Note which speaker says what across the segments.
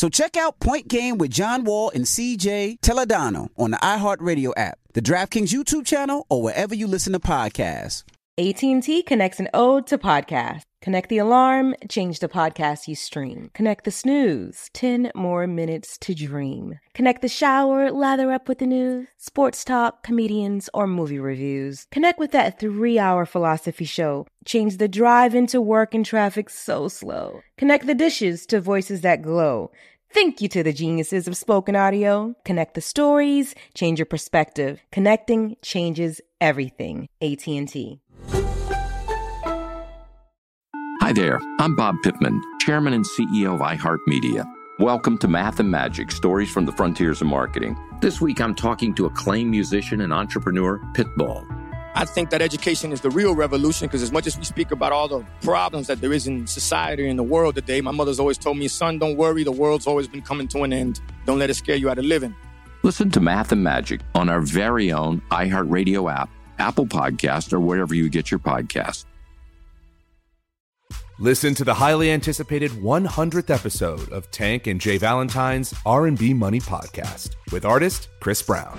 Speaker 1: So check out Point Game with John Wall and CJ Toledano on the iHeartRadio app, the DraftKings YouTube channel, or wherever you listen to podcasts.
Speaker 2: AT&T connects an ode to podcast. Connect the alarm, change the podcast you stream. Connect the snooze, 10 more minutes to dream. Connect the shower, lather up with the news, sports talk, comedians, or movie reviews. Connect with that three-hour philosophy show. Change the drive into work and traffic so slow. Connect the dishes to voices that glow. Thank you to the geniuses of spoken audio. Connect the stories, change your perspective. Connecting changes everything. AT&T.
Speaker 3: Hi there, I'm Bob Pittman, Chairman and CEO of iHeartMedia. Welcome to Math and Magic Stories from the Frontiers of Marketing. This week I'm talking to acclaimed musician and entrepreneur, Pitbull.
Speaker 4: I think that education is the real revolution because as much as we speak about all the problems that there is in society and the world today, my mother's always told me, son, don't worry, the world's always been coming to an end. Don't let it scare you out of living.
Speaker 3: Listen to Math and Magic on our very own iHeartRadio app, Apple Podcast, or wherever you get your podcasts.
Speaker 5: Listen to the highly anticipated 100th episode of Tank and Jay Valentine's R&B Money podcast with artist Chris Brown.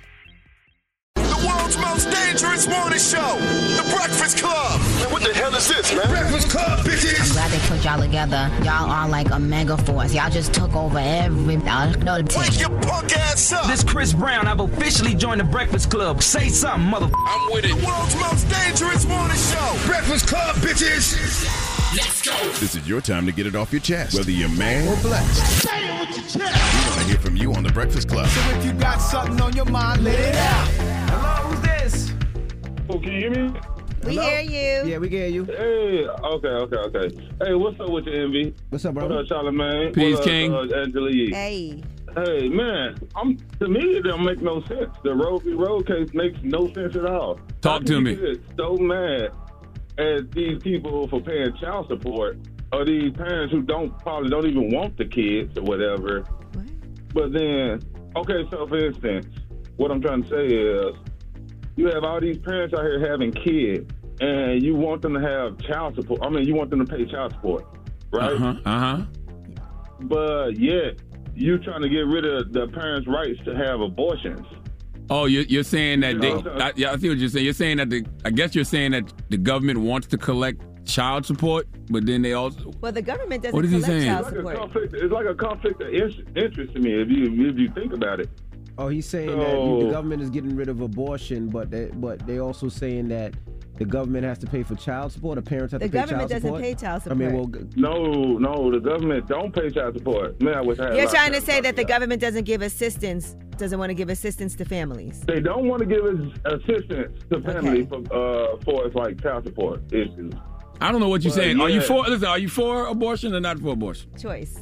Speaker 6: The world's most dangerous morning show, The Breakfast Club. Man, what the hell is this, man? Breakfast Club, bitches.
Speaker 7: I'm glad they put y'all together. Y'all are like a mega force. Y'all just took over every. Y'all know the
Speaker 6: Wake your punk ass up.
Speaker 8: This Chris Brown. I've officially joined the Breakfast Club. Say something, mother.
Speaker 6: I'm with it. The world's most dangerous morning show, Breakfast Club, bitches. Let's go.
Speaker 9: This is your time to get it off your chest, whether you're man or black.
Speaker 6: Say it with your chest.
Speaker 9: We want to hear from you on the Breakfast Club.
Speaker 6: So if you got something on your mind, let it out.
Speaker 10: Can you hear me?
Speaker 11: We hear you.
Speaker 10: Yeah, we hear you. Hey, okay, okay, okay. Hey, what's up with your envy?
Speaker 11: What's up, bro?
Speaker 10: What up, Charlamagne?
Speaker 12: Peace,
Speaker 10: what up,
Speaker 12: King.
Speaker 10: Uh, Angela Yee?
Speaker 11: Hey.
Speaker 10: Hey, man, I'm to me it don't make no sense. The Roe v. Road case makes no sense at all.
Speaker 12: Talk
Speaker 10: How
Speaker 12: to me.
Speaker 10: you So mad at these people for paying child support, or these parents who don't probably don't even want the kids or whatever. What? But then, okay, so for instance, what I'm trying to say is, you have all these parents out here having kids, and you want them to have child support. I mean, you want them to pay child support, right?
Speaker 12: Uh huh. Uh huh.
Speaker 10: But yet, you're trying to get rid of the parents' rights to have abortions.
Speaker 12: Oh, you're, you're saying that.
Speaker 10: You know,
Speaker 12: I, yeah, I see what you're saying. You're saying that the. I guess you're saying that the government wants to collect child support, but then they also.
Speaker 11: Well, the government doesn't
Speaker 12: What is he
Speaker 11: collect
Speaker 12: saying?
Speaker 11: child
Speaker 10: It's like, a
Speaker 11: support.
Speaker 10: conflict, it's like a conflict of interest to me if you if you think about it.
Speaker 13: Oh, he's saying that you- the government is getting rid of abortion, but they, but they also saying that the government has to pay for child support. The parents have
Speaker 11: The
Speaker 13: to pay child support.
Speaker 11: The government
Speaker 13: child
Speaker 11: doesn't
Speaker 13: support.
Speaker 11: pay child support.
Speaker 13: I mean, well,
Speaker 10: No, no, the government don't pay child support. Man, I wish I had
Speaker 11: You're trying to say that the government doesn't give assistance, doesn't want to give assistance to families.
Speaker 10: They don't want to give assistance to families for uh for it's like child support issues.
Speaker 12: I don't know what you're
Speaker 10: Well,
Speaker 12: saying. Are you for? Listen, are you for abortion or not for abortion?
Speaker 11: Choice.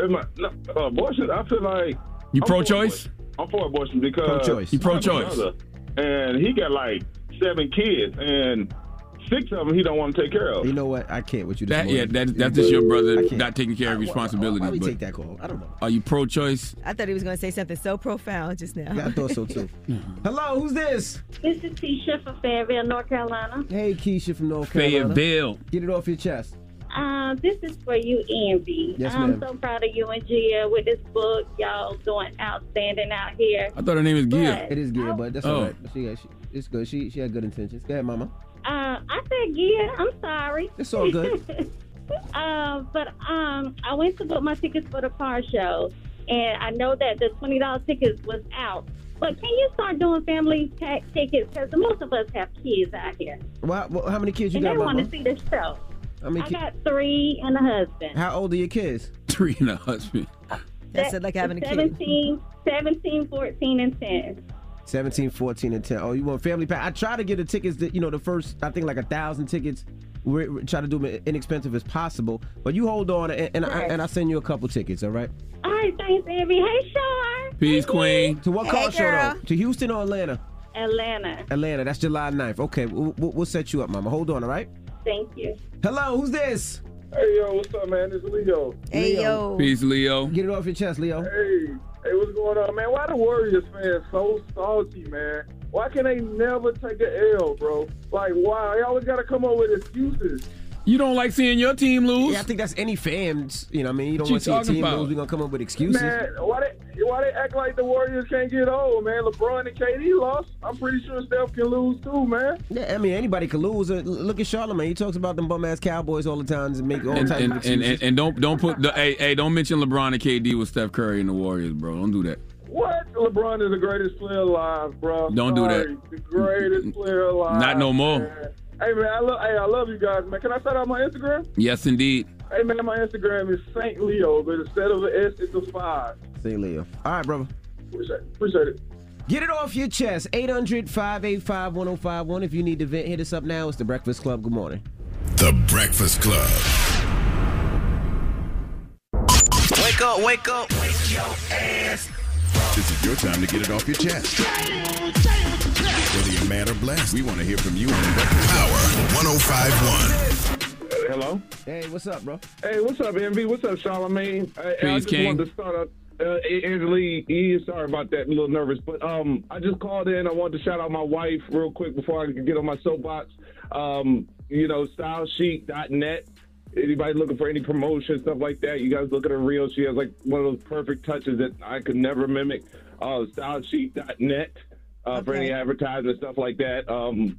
Speaker 10: Am I- no, abortion, I feel like
Speaker 12: You
Speaker 10: I'm
Speaker 12: pro-choice?
Speaker 10: Abortion. I'm for abortion because
Speaker 12: Pro-choice. You
Speaker 10: I have a
Speaker 12: pro-choice.
Speaker 10: and he got like seven kids, and six of them he don't want to take care of.
Speaker 13: you know what? I can't with you. This
Speaker 12: That yeah, that, that's just your brother
Speaker 13: can't.
Speaker 12: taking care of responsibility.
Speaker 13: Why we
Speaker 12: but
Speaker 13: take that call? I don't know.
Speaker 12: Are you pro-choice?
Speaker 11: I thought he was going to say something so profound just now.
Speaker 13: Yeah, I thought so too. Hello, who's this?
Speaker 14: This is Keisha from Fayetteville, North Carolina.
Speaker 13: Hey, Keisha from North Carolina.
Speaker 12: Fayetteville.
Speaker 13: Get it off your chest.
Speaker 14: Um, this is for you, Envy.
Speaker 13: Yes,
Speaker 14: I'm
Speaker 13: ma'am.
Speaker 14: so proud of you and Gia with this book. Y'all doing outstanding out here.
Speaker 12: I thought her name was Gia.
Speaker 14: But,
Speaker 13: It is good, but that's
Speaker 12: Oh.
Speaker 13: all right. She, she, it's good. She she had good intentions. Go ahead, mama.
Speaker 14: Uh, I said Gia. I'm sorry.
Speaker 13: It's all good.
Speaker 14: uh, but um, I went to book my tickets for the car show, and I know that the twenty dollars tickets was out. But can you start doing family tax tickets? Because most of us have kids out here,
Speaker 13: Well, how, how many kids you
Speaker 14: and
Speaker 13: got,
Speaker 14: they want to see the show.
Speaker 13: How many
Speaker 14: I got three and a husband.
Speaker 13: How old are your kids?
Speaker 12: Three and a husband.
Speaker 11: That's it, like having a kid.
Speaker 14: 17, 17, 14, and 10.
Speaker 13: 17, 14, and 10. Oh, you want family pack? I try to get the tickets that, you know, the first, I think like a thousand tickets. We we try to do them inexpensive as possible. But you hold on and, and, I, and I'll send you a couple tickets, all right?
Speaker 14: All right, thanks, Envy. Hey, Sean.
Speaker 12: Peace, Queen.
Speaker 13: To what
Speaker 14: Hey,
Speaker 13: car show, though? To Houston or Atlanta?
Speaker 14: Atlanta.
Speaker 13: Atlanta. That's July 9th. Okay, we'll, we'll we'll set you up, mama. Hold on, all right?
Speaker 14: Thank you.
Speaker 13: Hello, who's this?
Speaker 10: Hey, yo, what's up, man? It's is Leo.
Speaker 11: Hey, yo.
Speaker 12: Peace, Leo.
Speaker 13: Get it off your chest, Leo.
Speaker 10: Hey, hey, what's going on, man? Why the Warriors fans so salty, man? Why can they never take an L, bro? Like, why? They always got to come up with excuses.
Speaker 12: You don't like seeing your team lose?
Speaker 13: Yeah, I think that's any fans. You know, what I mean, you don't
Speaker 12: What
Speaker 13: want to see your team
Speaker 12: about?
Speaker 13: lose. We're gonna come up with excuses.
Speaker 10: Man, why they why they act like the Warriors can't get old, man? LeBron and KD lost. I'm pretty sure Steph can lose too, man.
Speaker 13: Yeah, I mean, anybody can lose. Uh, look at Charlamagne. He talks about them bum ass Cowboys all the time and make all
Speaker 12: And,
Speaker 13: types
Speaker 12: and,
Speaker 13: of
Speaker 12: and,
Speaker 13: excuses.
Speaker 12: and, and don't don't put the hey hey don't mention LeBron and KD with Steph Curry and the Warriors, bro. Don't do that.
Speaker 10: What? LeBron is the greatest player alive, bro.
Speaker 12: Don't do that.
Speaker 10: The greatest player alive.
Speaker 12: Not no more.
Speaker 10: man. Hey man, I love hey, I love you guys, man. Can I shout out my Instagram?
Speaker 12: Yes, indeed.
Speaker 10: Hey man, my Instagram is Saint Leo, but instead of an S, it's a five.
Speaker 13: Saint Leo. All right, brother.
Speaker 10: Appreciate it. Appreciate it.
Speaker 13: Get it off your chest. 800 585 1051. If you need to vent, hit us up now. It's The Breakfast Club. Good morning.
Speaker 9: The Breakfast Club.
Speaker 15: Wake up, wake up. Wake your ass.
Speaker 9: This is your time to get it off your chest. Whether you're mad or blessed, we want to hear from you on the Breakfast Power 1051.
Speaker 10: Hello.
Speaker 13: Hey, what's up, bro?
Speaker 10: Hey, what's up, Envy? What's up, Charlamagne? Hey, I
Speaker 12: Peace,
Speaker 10: just
Speaker 12: King.
Speaker 10: wanted to start out. Uh, Angela, E, sorry about that. I'm a little nervous, but um, I just called in. I wanted to shout out my wife real quick before I can get on my soapbox. Um, you know, stylechic.net. Anybody looking for any promotion, stuff like that, you guys look at her reel. She has like one of those perfect touches that I could never mimic. Uh, stylechic.net uh, for any advertisement, stuff like that. Um,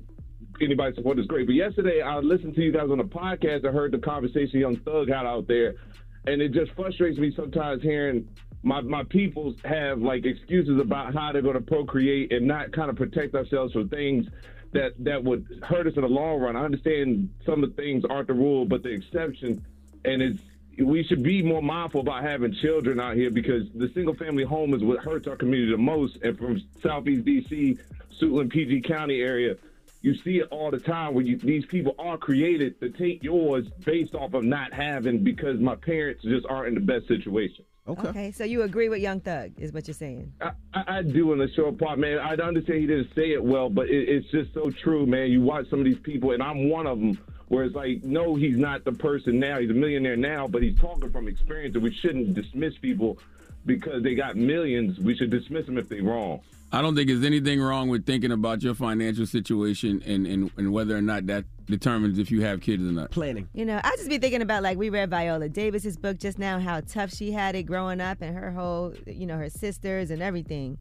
Speaker 10: anybody support is great. But yesterday, I listened to you guys on a podcast. I heard the conversation Young Thug had out there, and it just frustrates me sometimes hearing my my peoples have like excuses about how they're going to procreate and not kind of protect ourselves from things that that would hurt us in the long run. I understand some of the things aren't the rule, but the exception, and it's we should be more mindful about having children out here because the single family home is what hurts our community the most. And from Southeast DC, Suitland, PG County area, you see it all the time where you, these people are created to take yours based off of not having because my parents just aren't in the best situation.
Speaker 11: Okay. so you agree with Young Thug, is what you're saying.
Speaker 10: I, I I do in the short part, man. I understand he didn't say it well, but it, it's just so true, man. You watch some of these people, and I'm one of them, where it's like, no, he's not the person now. He's a millionaire now, but he's talking from experience, and we shouldn't dismiss people because they got millions. We should dismiss them if they're wrong.
Speaker 12: I don't think there's anything wrong with thinking about your financial situation and, and, and whether or not that determines if you have kids or not.
Speaker 13: Planning.
Speaker 11: You know, I just be thinking about like we read Viola Davis's book just now, how tough she had it growing up and her whole, you know, her sisters and everything.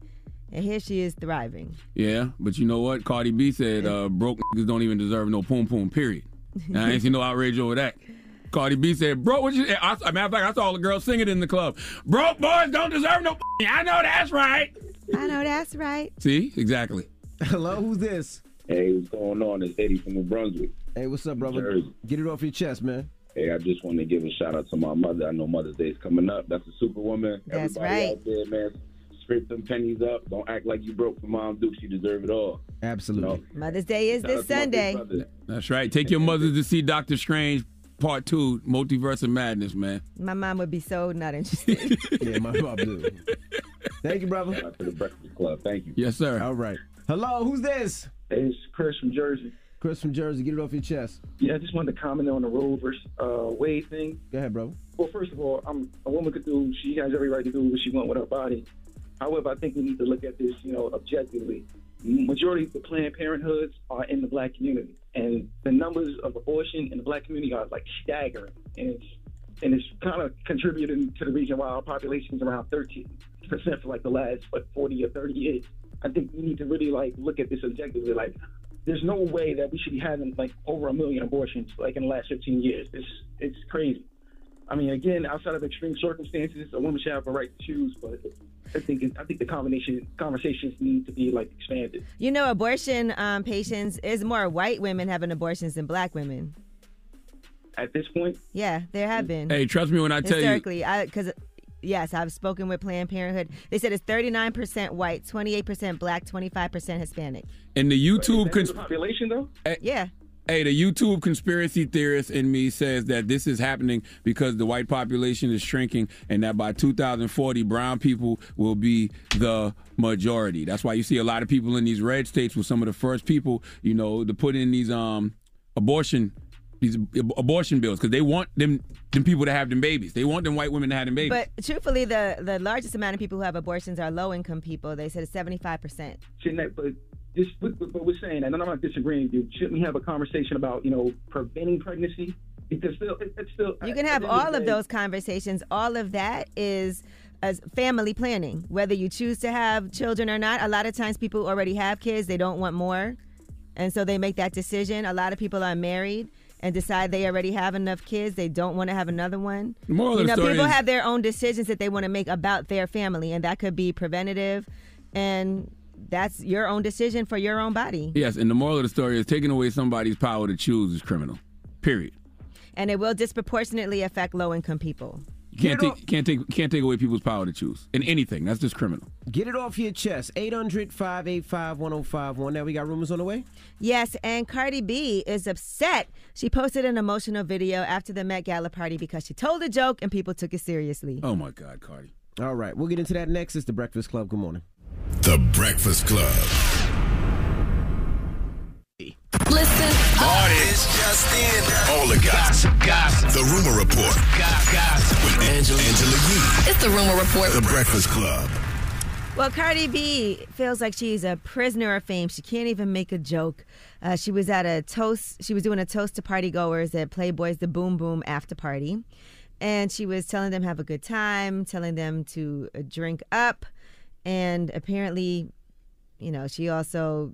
Speaker 11: And here she is thriving.
Speaker 12: Yeah, but you know what? Cardi B said uh, broke niggas don't even deserve no poom poom, period. And I ain't seen no outrage over that. Cardi B said, bro, what you, I, I, matter of fact, I saw all the girls singing in the club. Broke boys don't deserve no I know that's right.
Speaker 11: I know that's right.
Speaker 12: See? Exactly.
Speaker 13: Hello, who's this?
Speaker 16: Hey, what's going on? It's Eddie from New Brunswick.
Speaker 13: Hey, what's up, brother?
Speaker 16: Jersey.
Speaker 13: Get it off your chest, man.
Speaker 16: Hey, I just want to give a shout out to my mother. I know Mother's Day is coming up. That's a superwoman.
Speaker 11: That's
Speaker 16: Everybody
Speaker 11: right.
Speaker 16: out there, man, scrape them pennies up. Don't act like you broke for Mom Duke. She deserve it all.
Speaker 13: Absolutely.
Speaker 11: Mother's Day is
Speaker 16: Shout
Speaker 11: this
Speaker 16: to my big
Speaker 11: Sunday.
Speaker 12: That's right. Take your mothers to see Doctor Strange Part 2, Multiverse of Madness, man.
Speaker 11: My mom would be so not interested.
Speaker 13: yeah, my mom do. Thank you, brother.
Speaker 16: Shout out to the Breakfast Club. Thank you.
Speaker 12: Yes, sir.
Speaker 13: All right. Hello, who's this?
Speaker 17: Hey, it's Chris from Jersey.
Speaker 13: Chris from Jersey. Get it off your chest.
Speaker 17: Yeah, I just wanted to comment on the Roe versus uh, Wade thing.
Speaker 13: Go ahead, bro.
Speaker 17: Well, first of all, I'm, a woman could do, she has every right to do what she wants with her body. However, I think we need to look at this, you know, objectively. majority of the Planned Parenthoods are in the black community, and the numbers of abortion in the black community are like staggering, and it's and it's kind of contributing to the reason why our population is around 13 percent for like the last what 40 or 30 years. I think we need to really like look at this objectively. Like, there's no way that we should be having like over a million abortions like in the last 15 years. It's it's crazy. I mean, again, outside of extreme circumstances, a woman should have a right to choose, but I think I think the combination conversations need to be like expanded.
Speaker 11: You know, abortion um, patients is more white women having abortions than black women.
Speaker 17: At this point,
Speaker 11: Yeah, there have been.
Speaker 12: Hey, trust me when I tell you.
Speaker 11: historically, because yes, I've spoken with Planned Parenthood. They said it's 39% white, 28% black, 25% Hispanic.
Speaker 12: In the YouTube cons-
Speaker 17: population though.
Speaker 11: Yeah.
Speaker 12: Hey, the YouTube conspiracy theorist in me says that this is happening because the white population is shrinking and that by 2040, brown people will be the majority. That's why you see a lot of people in these red states with some of the first people, you know, to put in these um abortion these abortion bills because they want them them people to have them babies. They want them white women to have them babies.
Speaker 11: But truthfully, the, the largest amount of people who have abortions are low income people. They said it's 75%.
Speaker 17: But this, what, what we're saying, and I'm not disagreeing with you. Shouldn't we have a conversation about you know preventing pregnancy? Because still, it's still
Speaker 11: You can have all of
Speaker 17: day-
Speaker 11: those conversations. All of that is as family planning. Whether you choose to have children or not, a lot of times people already have kids, they don't want more. And so they make that decision. A lot of people are married and decide they already have enough kids, they don't want to have another one.
Speaker 12: Moral
Speaker 11: you know,
Speaker 12: story
Speaker 11: people have their own decisions that they want to make about their family, and that could be preventative and that's your own decision for your own body.
Speaker 12: yes, and the moral of the story is taking away somebody's power to choose is criminal. Period.
Speaker 11: And it will disproportionately affect low income people.
Speaker 12: You can't
Speaker 13: Get
Speaker 12: take can't take can't take away people's power to choose in anything. That's just criminal.
Speaker 13: Get it off your chest. 800 585 1051. Now we got rumors on the way.
Speaker 11: Yes, and Cardi B is upset. She posted an emotional video after the Met Gala party because she told a joke and people took it seriously.
Speaker 12: Oh my God, Cardi.
Speaker 13: All right, we'll get into that next. It's the Breakfast Club. Good morning.
Speaker 9: The Breakfast Club.
Speaker 6: Listen. Party. It's just in.
Speaker 9: All the gossip.
Speaker 6: Gossip.
Speaker 9: The Rumor Report.
Speaker 6: Gossip.
Speaker 9: With Angela, Angela Yee.
Speaker 6: It's the Rumor Report.
Speaker 9: The Breakfast Club.
Speaker 11: Well, Cardi B feels like she's a prisoner of fame. She can't even make a joke. Uh, she was at a toast. She was doing a toast to party goers at Playboy's The Boom Boom after party, and she was telling them have a good time, telling them to uh, drink up, and apparently, you know, she also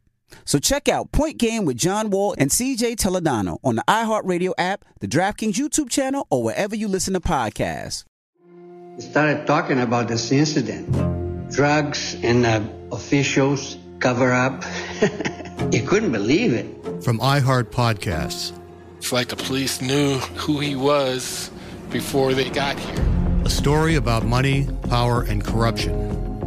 Speaker 1: So check out Point Game with John Wall and CJ Toledano on the iHeartRadio app, the DraftKings YouTube channel, or wherever you listen to podcasts.
Speaker 18: We started talking about this incident. Drugs and uh, officials cover up. you couldn't believe it.
Speaker 19: From iHeart Podcasts.
Speaker 20: It's like the police knew who he was before they got here.
Speaker 19: A story about money, power, and corruption.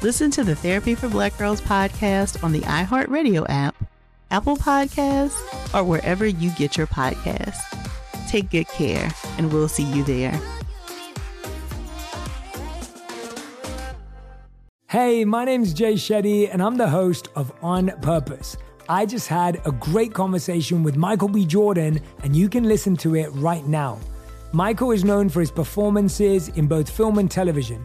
Speaker 21: Listen to the Therapy for Black Girls podcast on the iHeartRadio app, Apple Podcasts, or wherever you get your podcasts. Take good care, and we'll see you there.
Speaker 22: Hey, my name's Jay Shetty, and I'm the host of On Purpose. I just had a great conversation with Michael B. Jordan, and you can listen to it right now. Michael is known for his performances in both film and television.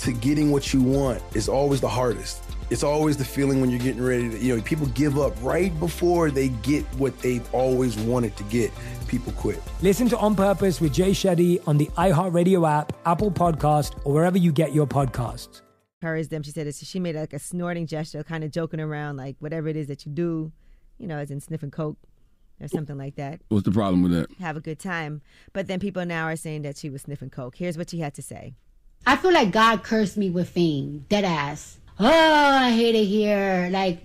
Speaker 5: to getting what you want is always the hardest. It's always the feeling when you're getting ready to, you know, people give up right before they get what they've always wanted to get. People quit.
Speaker 22: Listen to On Purpose with Jay Shetty on the iHeartRadio app, Apple Podcast, or wherever you get your podcasts.
Speaker 11: encouraged them. She said it's, she made like a snorting gesture, kind of joking around, like whatever it is that you do, you know, as in sniffing coke or something like that.
Speaker 12: What's the problem with that?
Speaker 11: Have a good time. But then people now are saying that she was sniffing coke. Here's what she had to say.
Speaker 23: I feel like God cursed me with fame. Dead ass. Oh, I hate it here. Like,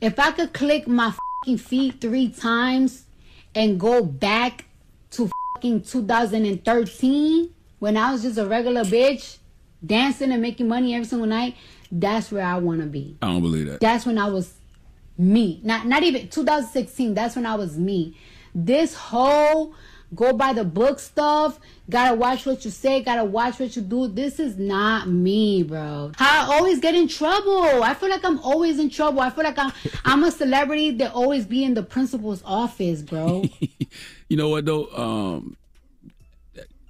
Speaker 23: if I could click my fucking feet three times and go back to fucking 2013 when I was just a regular bitch dancing and making money every single night, that's where I want to be.
Speaker 12: I don't believe that.
Speaker 23: That's when I was me. Not not even 2016. That's when I was me. This whole go by the book stuff, gotta watch what you say, gotta watch what you do. This is not me, bro. I always get in trouble. I feel like I'm always in trouble. I feel like I'm I'm a celebrity that always be in the principal's office, bro.
Speaker 12: You know what though? Um,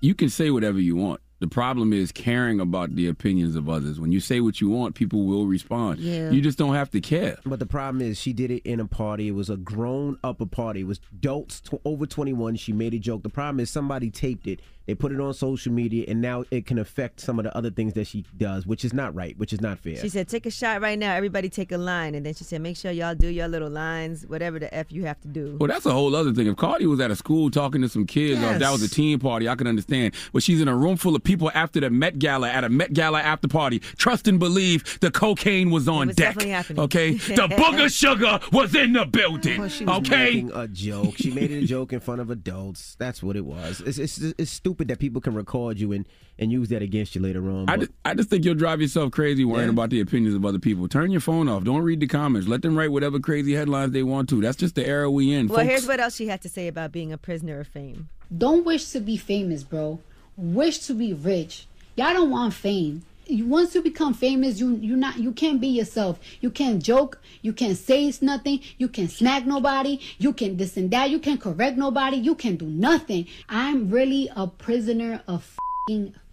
Speaker 12: you can say whatever you want. The problem is caring about the opinions of others. When you say what you want, people will respond.
Speaker 13: Yeah.
Speaker 12: You just don't have to care.
Speaker 13: But the problem is, she did it in a party. It was a grown up party. It was adults tw- over 21. She made a joke. The problem is, somebody taped it. They put it on social media, and now it can affect some of the other things that she does, which is not right, which is not fair.
Speaker 11: She said, take a shot right now. Everybody take a line. And then she said, make sure y'all do your little lines, whatever the F you have to do.
Speaker 12: Well, that's a whole other thing. If Cardi was at a school talking to some kids, or if that was a
Speaker 11: Yes.
Speaker 12: teen party, I could understand. But she's in a room full of people after the Met Gala, at a Met Gala after party. Trust and believe the cocaine was on
Speaker 11: was
Speaker 12: deck.
Speaker 11: definitely happening.
Speaker 12: Okay, the booger sugar was in the building.
Speaker 13: Well, she was
Speaker 12: okay,
Speaker 13: making a joke. She made it a joke in front of adults. That's what it was. It's, it's, it's stupid that people can record you and, and use that against you later on.
Speaker 12: I just, I just think you'll drive yourself crazy worrying
Speaker 13: Yeah.
Speaker 12: about the opinions of other people. Turn your phone off. Don't read the comments. Let them write whatever crazy headlines they want to. That's just the era we in.
Speaker 11: Well,
Speaker 12: folks.
Speaker 11: here's what else she had to say about being a prisoner of fame.
Speaker 23: Don't wish to be famous, bro. Wish to be rich. Y'all don't want fame. Once you become famous, you you not you can't be yourself. You can't joke. You can't say nothing. You can't smack nobody. You can this and that. You can't correct nobody. You can do nothing. I'm really a prisoner of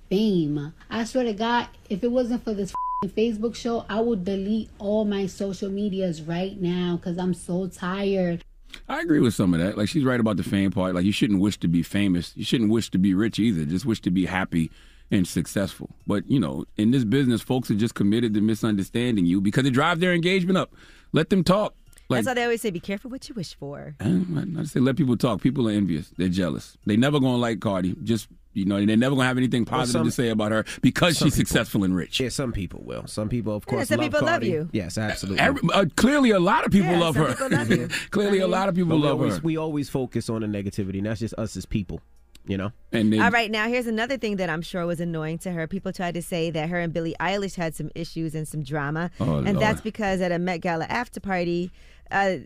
Speaker 23: fame. I swear to God, if it wasn't for this Facebook show, I would delete all my social medias right now because I'm so tired.
Speaker 12: I agree with some of that. Like she's right about the fame part. Like you shouldn't wish to be famous. You shouldn't wish to be rich either. Just wish to be happy and successful. But you know, in this business, folks are just committed to misunderstanding you because it drives their engagement up. Let them talk. Like,
Speaker 11: That's why they always say, "Be careful what you wish for."
Speaker 12: I say let people talk. People are envious. They're jealous. They never gonna like Cardi. Just you know, they're never gonna have anything positive
Speaker 13: some-
Speaker 12: to say about her because she's
Speaker 13: people-
Speaker 12: successful and rich.
Speaker 13: Yeah, some people will. Some people, of
Speaker 11: Yeah,
Speaker 13: course,
Speaker 11: some
Speaker 13: love
Speaker 11: people love you.
Speaker 13: Yes, absolutely.
Speaker 12: Every, uh, clearly, a lot of people
Speaker 11: Yeah,
Speaker 12: love
Speaker 11: some
Speaker 12: her.
Speaker 11: people love you.
Speaker 12: clearly, a lot of people love
Speaker 13: always,
Speaker 12: her.
Speaker 13: We always focus on the negativity, and that's just us as people. You know.
Speaker 12: And
Speaker 11: All right, now here's another thing that I'm sure was annoying to her. People tried to say that her and Billie Eilish had some issues and some drama,
Speaker 12: Oh,
Speaker 11: and
Speaker 12: Lord.
Speaker 11: that's because at a Met Gala after party, uh,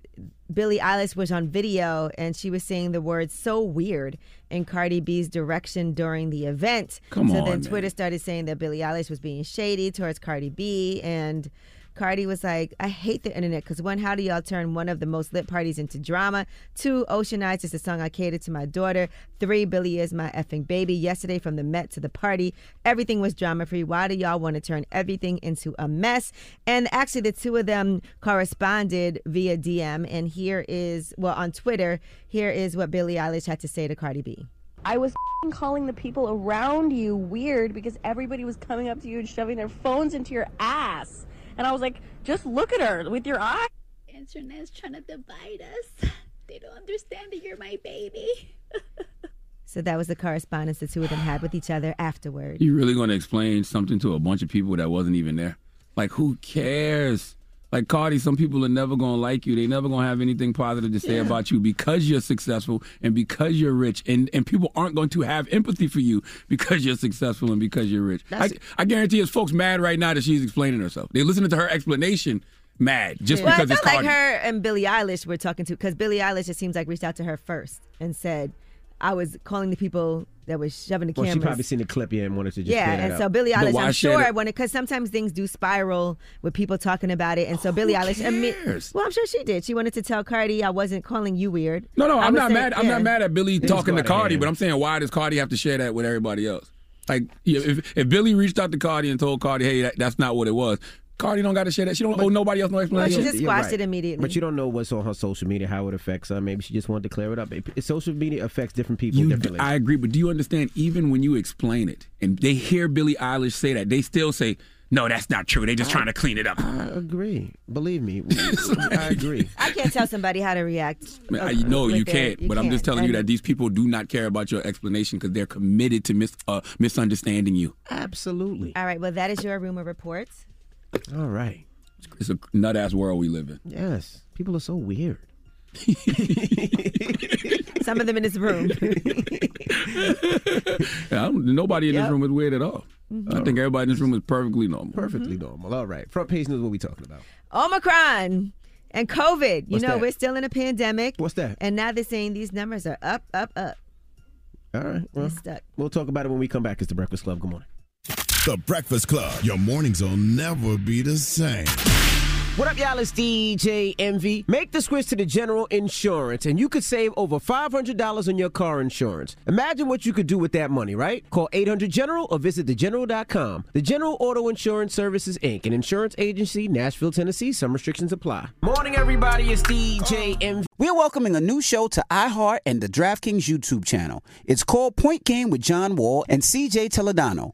Speaker 11: Billie Eilish was on video and she was saying the words "so weird" in Cardi B's direction during the event.
Speaker 12: Come
Speaker 11: so
Speaker 12: on,
Speaker 11: then
Speaker 12: man.
Speaker 11: Twitter started saying that Billie Eilish was being shady towards Cardi B and. Cardi was like, I hate the internet because one, how do y'all turn one of the most lit parties into drama? Two, Ocean Eyes is a song I catered to my daughter. Three, Billie is my effing baby. Yesterday from the Met to the party, everything was drama free. Why do y'all want to turn everything into a mess? And actually, the two of them corresponded via DM. And here is, well, on Twitter, here is what Billie Eilish had to say to Cardi B.
Speaker 24: I was calling the people around you weird because everybody was coming up to you and shoving their phones into your ass. And I was like, just look at her with your eye.
Speaker 23: Internet's trying to divide us. They don't understand that you're my baby.
Speaker 11: So that was the correspondence the two of them had with each other afterward.
Speaker 12: You really going to explain something to a bunch of people that wasn't even there? Like, who cares? Like Cardi, some people are never going to like you. They never going to have anything positive to say about you because you're successful and because you're rich. And and people aren't going to have empathy for you because you're successful and because you're rich. I, I guarantee there's folks mad right now that she's explaining herself. They're listening to her explanation mad just
Speaker 11: well,
Speaker 12: because
Speaker 11: I
Speaker 12: it's Cardi.
Speaker 11: like her and Billie Eilish were talking to because Billie Eilish it seems like reached out to her first and said, "I was calling the people that was shoving the
Speaker 13: Well, she probably seen the clip, yeah, and wanted to just
Speaker 11: yeah, and
Speaker 13: up.
Speaker 11: so Billie
Speaker 12: But
Speaker 11: Eilish, I'm sure
Speaker 12: that?
Speaker 11: when because sometimes things do spiral with people talking about it, and so oh, Billie Eilish, admi-
Speaker 12: cares?
Speaker 11: well, I'm sure she did. She wanted to tell Cardi, "I wasn't calling you weird."
Speaker 12: No, no,
Speaker 11: I
Speaker 12: I'm not
Speaker 11: saying-
Speaker 12: mad. I'm not mad at Billie
Speaker 13: Things
Speaker 12: talking to
Speaker 13: out
Speaker 12: Cardi, but I'm saying why does Cardi have to share that with everybody else? Like, if if Billie reached out to Cardi and told Cardi, "Hey, that, that's not what it was," Cardi don't got to share that. She don't owe nobody else no
Speaker 11: Well,
Speaker 12: explanation.
Speaker 11: she just
Speaker 13: You're
Speaker 11: squashed
Speaker 13: right.
Speaker 11: it immediately.
Speaker 13: But you don't know what's on her social media, how it affects her. Maybe she just wanted to clear it up. It- social media affects different people
Speaker 12: You-
Speaker 13: differently.
Speaker 12: I agree, but do you understand? Even when you explain it, and they hear Billie Eilish say that, they still say, "No, that's not true. They just trying to clean it up."
Speaker 13: I agree. Believe me, I agree.
Speaker 11: I can't tell somebody how to react.
Speaker 12: Man, I
Speaker 11: uh,
Speaker 12: know
Speaker 11: with
Speaker 12: you
Speaker 11: it.
Speaker 12: can't, but I'm just
Speaker 11: can't.
Speaker 12: telling you
Speaker 11: And-
Speaker 12: that these people do not care about your explanation because they're committed to mis- uh, misunderstanding you.
Speaker 13: Absolutely.
Speaker 11: All right, well, that is your rumor report.
Speaker 13: All right.
Speaker 12: It's a nut ass world we live in.
Speaker 13: Yes. People are so weird.
Speaker 11: Some of them in this room.
Speaker 12: Yeah, I don't- nobody in
Speaker 11: Yep.
Speaker 12: this room is weird at all. I think everybody in this room is perfectly normal.
Speaker 13: Perfectly mm-hmm. normal. All right. Front page news. What we talking about?
Speaker 11: Omicron and COVID. You
Speaker 13: What's
Speaker 11: know,
Speaker 13: that?
Speaker 11: we're still in a pandemic.
Speaker 13: What's that?
Speaker 11: And now they're saying these numbers are up, up, up.
Speaker 13: All right. Well,
Speaker 11: It's stuck.
Speaker 13: we'll talk about it when we come back. It's the Breakfast Club. Good morning.
Speaker 9: The Breakfast Club. Your mornings will never be the same.
Speaker 13: What up, y'all? It's DJ Envy. Make the switch to the General Insurance, and you could save over $500 on your car insurance. Imagine what you could do with that money, right? Call 800 General or visit thegeneral.com. The General Auto Insurance Services, Inc., an insurance agency, Nashville, Tennessee. Some restrictions apply. Morning, everybody. It's DJ Envy.
Speaker 1: We're welcoming a new show to iHeart and the DraftKings YouTube channel. It's called Point Game with John Wall and CJ Toledano.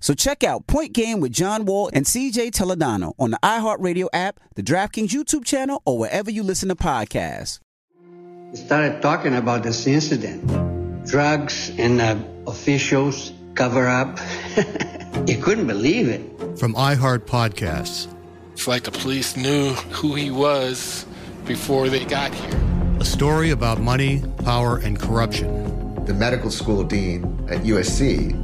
Speaker 1: So check out Point Game with John Wall and CJ Toledano on the iHeartRadio app, the DraftKings YouTube channel, or wherever you listen to podcasts.
Speaker 18: We started talking about this incident. Drugs and uh, officials cover up. you couldn't believe it.
Speaker 19: From iHeart Podcasts.
Speaker 20: It's like the police knew who he was before they got here.
Speaker 19: A story about money, power, and corruption.
Speaker 25: The medical school dean at USC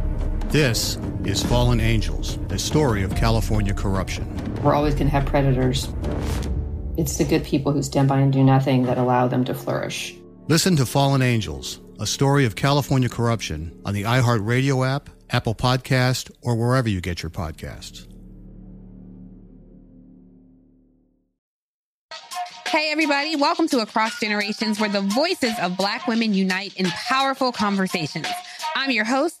Speaker 19: This is Fallen Angels, a story of California corruption.
Speaker 26: We're always going to have predators. It's the good people who stand by and do nothing that allow them to flourish.
Speaker 19: Listen to Fallen Angels, a story of California corruption on the iHeartRadio app, Apple Podcast, or wherever you get your podcasts.
Speaker 27: Hey, everybody, welcome to Across Generations, where the voices of Black women unite in powerful conversations. I'm your host,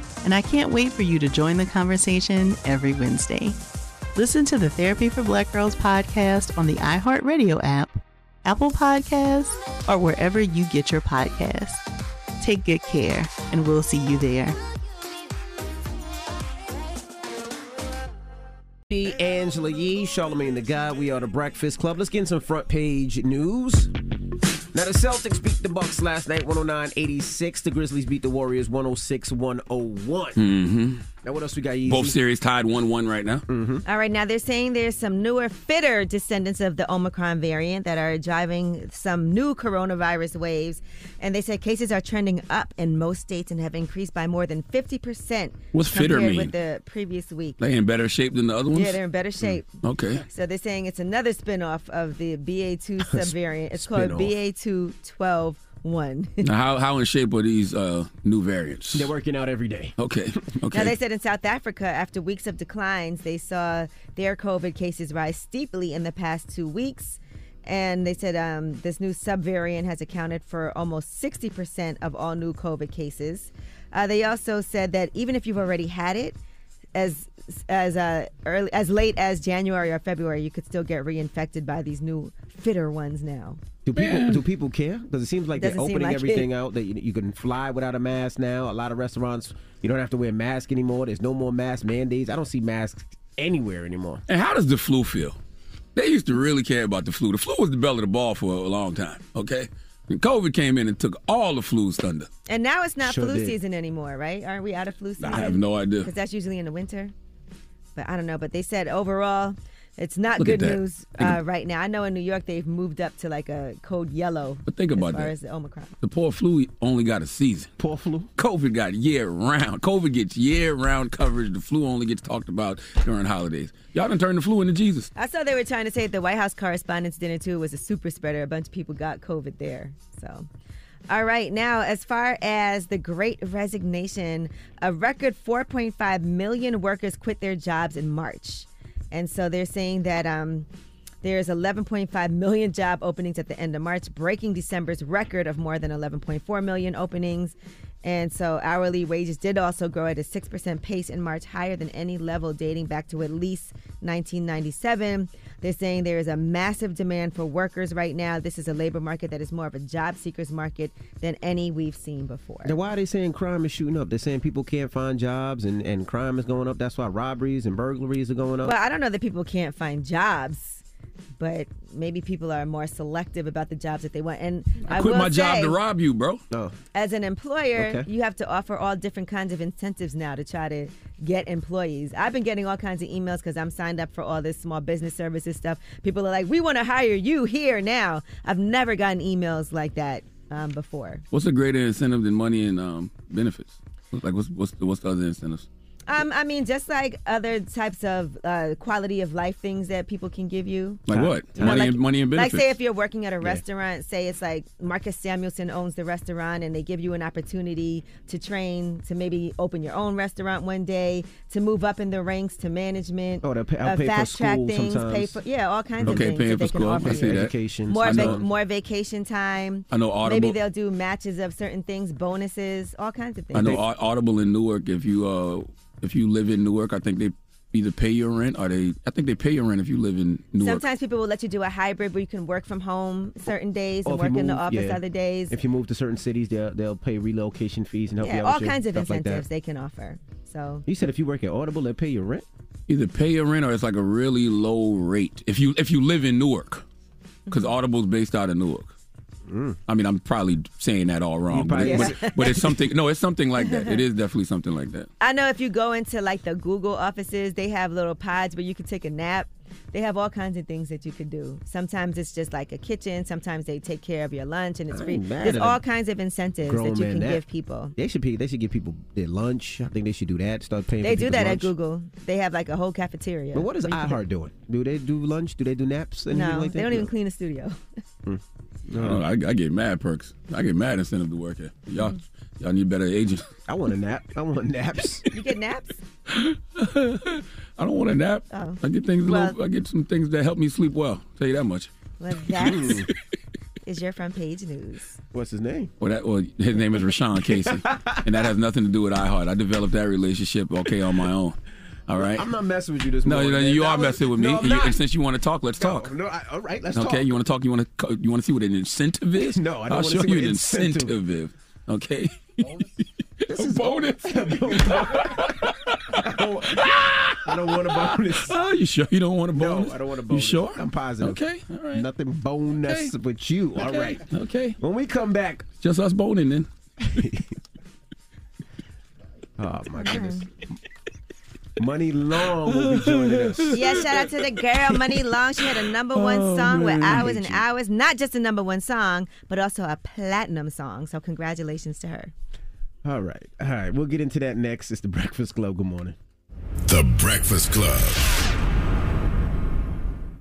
Speaker 21: and I can't wait for you to join the conversation every Wednesday. Listen to the Therapy for Black Girls podcast on the iHeartRadio app, Apple Podcasts, or wherever you get your podcasts. Take good care, and we'll see you there.
Speaker 13: Angela Yee, Charlamagne the God. We are the Breakfast Club. Let's get in some front page news. Now the Celtics beat the Bucks last night, 109-86. The Grizzlies beat the Warriors 106-101.
Speaker 12: Mm-hmm.
Speaker 13: Now what else we got? Easy?
Speaker 12: Both series tied 1-1 right now.
Speaker 13: Mm-hmm.
Speaker 11: All right, now they're saying there's some newer, fitter descendants of the Omicron variant that are driving some new coronavirus waves. And they said cases are trending up in most states and have increased by more than 50%.
Speaker 12: What's fitter mean?
Speaker 11: with the previous week.
Speaker 12: They in better shape than the other ones?
Speaker 11: Yeah, they're in better shape.
Speaker 12: Mm. Okay.
Speaker 11: So they're saying it's another spinoff of the BA2 subvariant. It's called BA2 12 one.
Speaker 12: now, how how in shape are these uh, new variants?
Speaker 13: They're working out every day.
Speaker 12: Okay. Okay.
Speaker 11: Now they said in South Africa, after weeks of declines, they saw their COVID cases rise steeply in the past two weeks. And they said um, this new subvariant has accounted for almost 60% of all new COVID cases. Uh, they also said that even if you've already had it, as as uh, early as late as January or February, you could still get reinfected by these new fitter ones now.
Speaker 13: Do people
Speaker 12: Man.
Speaker 13: do people care? Because it seems like they're
Speaker 11: Doesn't seem
Speaker 13: opening
Speaker 11: like
Speaker 13: everything
Speaker 11: it.
Speaker 13: out. That you, you can fly without a mask now. A lot of restaurants, you don't have to wear a mask anymore. There's no more mask mandates. I don't see masks anywhere anymore.
Speaker 12: And how does the flu feel? They used to really care about the flu. The flu was the bell of the ball for a long time. Okay, and COVID came in and took all the flu's thunder.
Speaker 11: And now it's not
Speaker 12: Sure
Speaker 11: flu
Speaker 12: did.
Speaker 11: season anymore, right? Aren't we out of flu season?
Speaker 12: I have no idea.
Speaker 11: Because that's usually in the winter. But I don't know. But they said overall, it's not
Speaker 12: Look
Speaker 11: good news uh, right now. I know in New York they've moved up to like a code yellow.
Speaker 12: But think about
Speaker 11: as far
Speaker 12: that.
Speaker 11: as the Omicron.
Speaker 12: The poor flu only got a season.
Speaker 13: Poor flu.
Speaker 12: COVID got year round. COVID gets year round coverage. The flu only gets talked about during holidays. Y'all done turned the flu into Jesus.
Speaker 11: I saw they were trying to say at the White House Correspondents' Dinner too was a super spreader. A bunch of people got COVID there. So, all right. Now, as far as the Great Resignation, a record 4.5 million workers quit their jobs in March, and so they're saying that um, there's 11.5 million job openings at the end of March, breaking December's record of more than 11.4 million openings. And so hourly wages did also grow at a 6% pace in March, higher than any level dating back to at least 1997. They're saying there is a massive demand for workers right now. This is a labor market that is more of a job seekers market than any we've seen before.
Speaker 13: Then why are they saying crime is shooting up? They're saying people can't find jobs and, and crime is going up. That's why robberies and burglaries are going up.
Speaker 11: Well, I don't know that people can't find jobs, but maybe people are more selective about the jobs that they want. And I,
Speaker 12: I quit
Speaker 11: will
Speaker 12: my job
Speaker 11: say,
Speaker 12: to rob you, bro.
Speaker 13: Oh.
Speaker 11: As an employer,
Speaker 12: Okay.
Speaker 11: you have to offer all different kinds of incentives now to try to get employees. I've been getting all kinds of emails because I'm signed up for all this small business services stuff. People are like, "We want to hire you here now." I've never gotten emails like that um, before.
Speaker 12: What's a greater incentive than money and um, benefits? Like what's what's what's the other incentives?
Speaker 11: Um, I mean, just like other types of uh, quality of life things that people can give you.
Speaker 12: Like what?
Speaker 11: You know,
Speaker 12: money
Speaker 11: like-
Speaker 12: and money and benefits.
Speaker 11: Like, say if you're working at a restaurant, say it's like Marcus Samuelsson owns the restaurant, and they give you an opportunity to train to maybe open your own restaurant one day, to move up in the ranks to management.
Speaker 13: Oh, they'll pay-
Speaker 11: uh,
Speaker 13: pay for
Speaker 11: fast track
Speaker 13: school
Speaker 11: things, pay for yeah, all kinds
Speaker 12: Okay,
Speaker 11: of things Okay, paying
Speaker 12: for school.
Speaker 11: offer
Speaker 12: I see that.
Speaker 13: Education.
Speaker 11: More
Speaker 12: I
Speaker 11: vac- more vacation time.
Speaker 12: I know Audible.
Speaker 11: Maybe they'll do matches of certain things, bonuses, all kinds of things.
Speaker 12: I know Audible in Newark. If you uh if you live in Newark, I think they either pay your rent or they I think they pay your rent if you live in Newark.
Speaker 11: Sometimes people will let you do a hybrid where you can work from home certain oh, days
Speaker 13: Or
Speaker 11: and
Speaker 13: if you
Speaker 11: work in the office
Speaker 13: yeah.
Speaker 11: other days.
Speaker 13: If you move to certain cities, they'll they'll pay relocation fees and help you
Speaker 11: Yeah,
Speaker 13: out
Speaker 11: all
Speaker 13: with your
Speaker 11: kinds of
Speaker 13: stuff like
Speaker 11: incentives they can offer. So
Speaker 13: You said if you work at Audible, they'll pay your rent.
Speaker 12: Either pay your rent or it's like a really low rate if you if you live in Newark, because Audible's based out of Newark. Mm. I mean, I'm probably saying that all wrong, but,
Speaker 11: probably
Speaker 12: it-
Speaker 11: is.
Speaker 12: but, but it's something. No, it's something like that. It is definitely something like that.
Speaker 11: I know if you go into like the Google offices, they have little pods where you can take a nap. They have all kinds of things that you could do. Sometimes it's just like a kitchen. Sometimes they take care of your lunch and it's free. There's all kinds of incentives that you can
Speaker 13: nap.
Speaker 11: give people.
Speaker 13: They should pay. They should give people their lunch. I think they should do that. Start paying.
Speaker 11: They
Speaker 13: for
Speaker 11: do
Speaker 13: people's
Speaker 11: that at. Google. They have like a whole cafeteria.
Speaker 13: But what is
Speaker 11: where you
Speaker 13: iHeart doing? Do they do lunch? Do they do naps? Anything
Speaker 11: No,
Speaker 13: like that?
Speaker 11: they don't even clean the studio.
Speaker 12: I, don't I, I get mad perks. I get mad incentive to work here. Y'all, mm. y'all need better agents.
Speaker 13: I want a nap. I want naps.
Speaker 11: you get naps?
Speaker 12: I don't want a nap.
Speaker 11: Oh.
Speaker 12: I get things. a
Speaker 11: Well-
Speaker 12: little, I get some things that help me sleep well. Tell you that much.
Speaker 11: Well, that mm. is your front page news.
Speaker 13: What's his name?
Speaker 12: Well, that well, his name is Rashawn Casey, and that has nothing to do with iHeart. I developed that relationship okay on my own. All right.
Speaker 13: I'm not messing with you this
Speaker 12: no,
Speaker 13: morning.
Speaker 12: no,
Speaker 13: man.
Speaker 12: you
Speaker 13: That
Speaker 12: are
Speaker 13: was-
Speaker 12: messing with me.
Speaker 13: No, I'm
Speaker 12: And you-
Speaker 13: not.
Speaker 12: and since you want to talk, let's talk.
Speaker 13: No, I, all right, let's
Speaker 12: okay,
Speaker 13: talk.
Speaker 12: Okay, you want to talk? You want to? You want to see what an incentive is?
Speaker 13: No, I don't
Speaker 12: I'll
Speaker 13: wanna
Speaker 12: show
Speaker 13: see
Speaker 12: you
Speaker 13: what
Speaker 12: an
Speaker 13: incentive-
Speaker 12: incentive is. Okay.
Speaker 13: This is
Speaker 12: bonus.
Speaker 13: I don't, I don't want a bonus.
Speaker 12: Oh, you sure you don't want a bonus?
Speaker 13: No, I don't want a bonus.
Speaker 12: You sure?
Speaker 13: I'm positive.
Speaker 12: Okay, all right.
Speaker 13: Nothing bonus
Speaker 12: Okay.
Speaker 13: with you. All
Speaker 12: Okay,
Speaker 13: right.
Speaker 12: Okay.
Speaker 13: When we come back,
Speaker 12: Just us boning then.
Speaker 13: oh my goodness. Mm. Muni Long will be joining us.
Speaker 11: Yeah, shout out to the girl Muni Long. She had a number one
Speaker 13: Oh,
Speaker 11: song with
Speaker 13: man, I
Speaker 11: hours and
Speaker 13: you.
Speaker 11: hours. Not just a number one song, but also a platinum song. So congratulations to her.
Speaker 13: All right. All right. We'll get into that next. It's the Breakfast Club. Good morning.
Speaker 9: The Breakfast Club.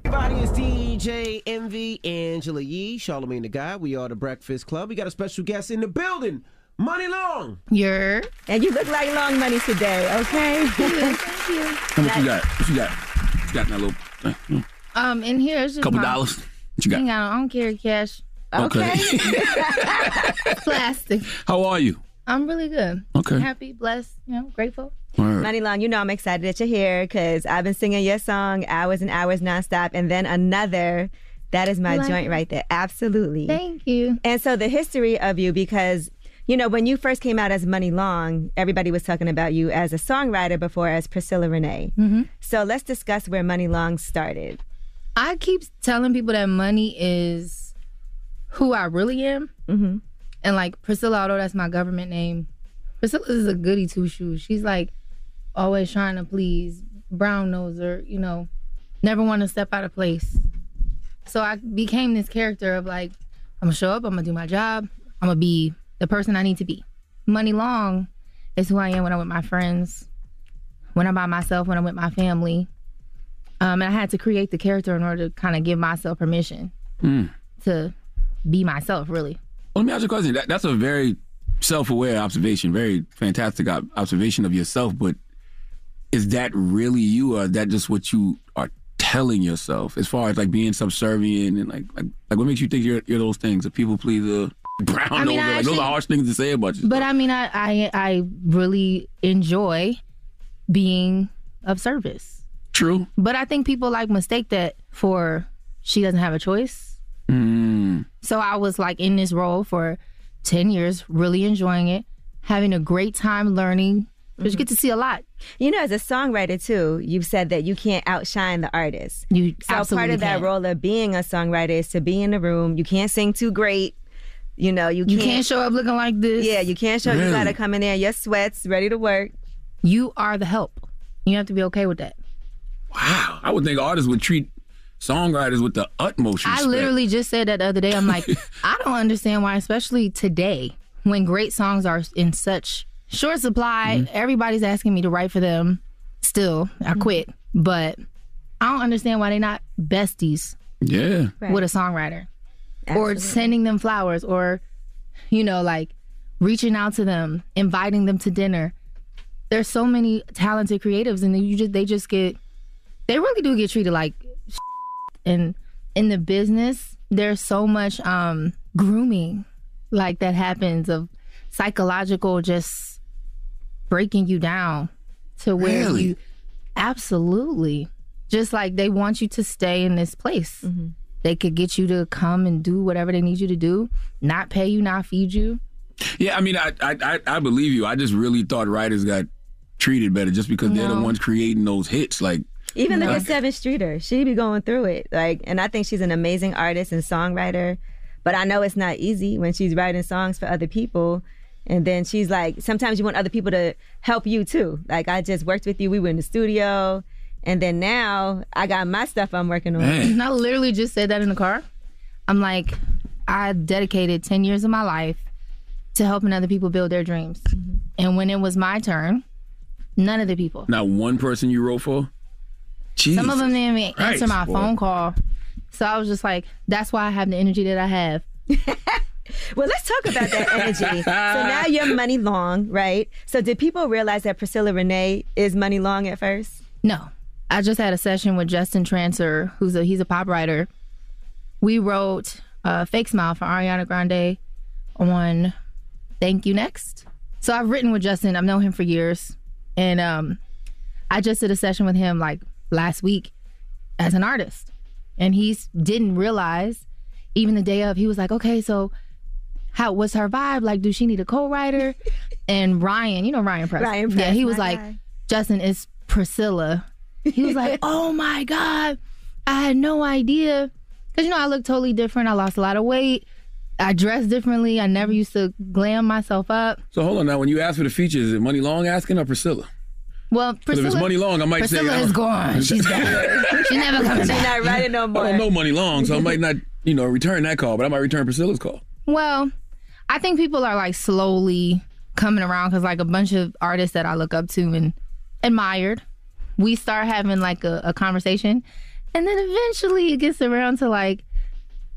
Speaker 13: Everybody, it's DJ Envy, Angela Yee, Charlamagne the Guy. We are the Breakfast Club. We got a special guest in the building, Muni Long.
Speaker 28: You're.
Speaker 11: And you look like Long Money today, okay?
Speaker 12: How much you got? What you got? What you got in that little uh,
Speaker 28: Um, in here is just
Speaker 12: couple
Speaker 28: my-
Speaker 12: dollars? What you got?
Speaker 28: Hang on, I don't carry cash.
Speaker 12: Okay.
Speaker 28: Plastic.
Speaker 12: How are you?
Speaker 28: I'm really good.
Speaker 12: Okay.
Speaker 28: Happy, blessed, you know, grateful.
Speaker 11: Muni Long, you know I'm excited that you're here because I've been singing your song hours and hours nonstop, and then another That is my
Speaker 29: Like-
Speaker 11: joint right there. Absolutely.
Speaker 29: Thank you.
Speaker 11: And so the history of you, because you know when you first came out as Muni Long, everybody was talking about you as a songwriter before as Priscilla Renee.
Speaker 29: Mm-hmm.
Speaker 11: So let's discuss where Muni Long started.
Speaker 29: I keep telling people that money is who I really am.
Speaker 11: Mm-hmm.
Speaker 29: And like Priscilla, although that's my government name, Priscilla is a goody two shoes. She's like always trying to please, brown noser, you know, never want to step out of place. So I became this character of like, I'm gonna show up, I'm gonna do my job, I'm gonna be the person I need to be. Muni Long is who I am when I'm with my friends, when I'm by myself, when I'm with my family. Um, and I had to create the character in order to kind of give myself permission
Speaker 12: Hmm.
Speaker 29: to be myself, really.
Speaker 12: Let me ask you a question. That, that's a very self-aware observation, very fantastic ob- observation of yourself. But is that really you, or is that just what you are telling yourself? As far as like being subservient and like like, like what makes you think you're, you're those things? A people pleaser, brown
Speaker 29: I mean,
Speaker 12: noser?
Speaker 29: I
Speaker 12: Like those are harsh things to say about you.
Speaker 29: But I mean, I, I I really enjoy being of service.
Speaker 12: True.
Speaker 29: But I think people like mistake that for she doesn't have a choice.
Speaker 12: Mm.
Speaker 29: So I was like in this role for ten years, really enjoying it, having a great time learning. But you get to see a lot.
Speaker 11: You know, as a songwriter too, you've said that you can't outshine the artist.
Speaker 29: You
Speaker 11: so part of that
Speaker 29: can't.
Speaker 11: role of being a songwriter is to be in the room. You can't sing too great. You know, you
Speaker 29: You
Speaker 11: can't,
Speaker 29: can't show up looking like this.
Speaker 11: Yeah, you can't show. You
Speaker 29: Really?
Speaker 11: got to come in there, your sweats, ready to work.
Speaker 29: You are the help. You have to be okay with that.
Speaker 12: Wow, I would think artists would treat songwriters with the utmost respect.
Speaker 29: I literally just said that the other day. I'm like, I don't understand why, especially today, when great songs are in such short supply,
Speaker 12: Mm-hmm.
Speaker 29: everybody's asking me to write for them. Still, I quit. But I don't understand why they're not besties
Speaker 12: Yeah.
Speaker 29: with a songwriter or sending them flowers or, you know, like reaching out to them, inviting them to dinner. There's so many talented creatives, and you just they just get they really do get treated like and in the business there's so much um grooming like that happens of psychological just breaking you down to where
Speaker 12: Really?
Speaker 29: you absolutely just like they want you to stay in this place they could get you to come and do whatever they need you to do not pay you not feed you
Speaker 12: Yeah, I mean, I, I I I believe you. I just really thought writers got treated better just because they're the ones creating those hits. Like
Speaker 11: Even look
Speaker 12: like-
Speaker 11: at Sevyn Streeter. She be going through it. Like, and I think she's an amazing artist and songwriter. But I know it's not easy when she's writing songs for other people. And then she's like, sometimes you want other people to help you too. Like, I just worked with you. We were in the studio. And then now I got my stuff I'm working on.
Speaker 29: And I literally just said that in the car. I'm like, I dedicated 10 years of my life to helping other people build their dreams. Mm-hmm. And when it was my turn, none of the people.
Speaker 12: not one person you wrote for. Jeez.
Speaker 29: Some of them didn't even answer my
Speaker 12: boy.
Speaker 29: phone call. So I was just like, that's why I have the energy that I have.
Speaker 11: Well, let's talk about that energy. so now you're Muni Long, right? So did people realize that Priscilla Renee is Muni Long at first?
Speaker 29: No. I just had a session with Justin Tranter, who's a he's a pop writer. We wrote uh, "Fake Smile" for Ariana Grande on "Thank You Next." So I've written with Justin. I've known him for years, and um, I just did a session with him like last week as an artist, and he didn't realize even the day of. He was like, "Okay, so how what's her vibe? Like, do she need a co-writer?" and Ryan, you know Ryan Press,
Speaker 11: Ryan
Speaker 29: yeah, he was like,
Speaker 11: guy.
Speaker 29: "Justin, is Priscilla." He was like, "Oh my god, I had no idea." Because you know I look totally different. I lost a lot of weight. I dress differently. I never used to glam myself up.
Speaker 12: So hold on now. When you ask for the features, is it Muni Long asking or Priscilla?
Speaker 29: Well, Priscilla,
Speaker 12: if it's Muni Long, I might say
Speaker 29: Priscilla
Speaker 12: uh,
Speaker 29: is
Speaker 12: don't-
Speaker 29: gone. She's gone. She's never coming
Speaker 11: She's not writing no
Speaker 12: I
Speaker 11: more.
Speaker 12: don't know Muni Long, so I might not, you know, return that call, but I might return Priscilla's call.
Speaker 29: Well, I think people are like slowly coming around because like a bunch of artists that I look up to and admired, we start having like a, a conversation, and then eventually it gets around to like,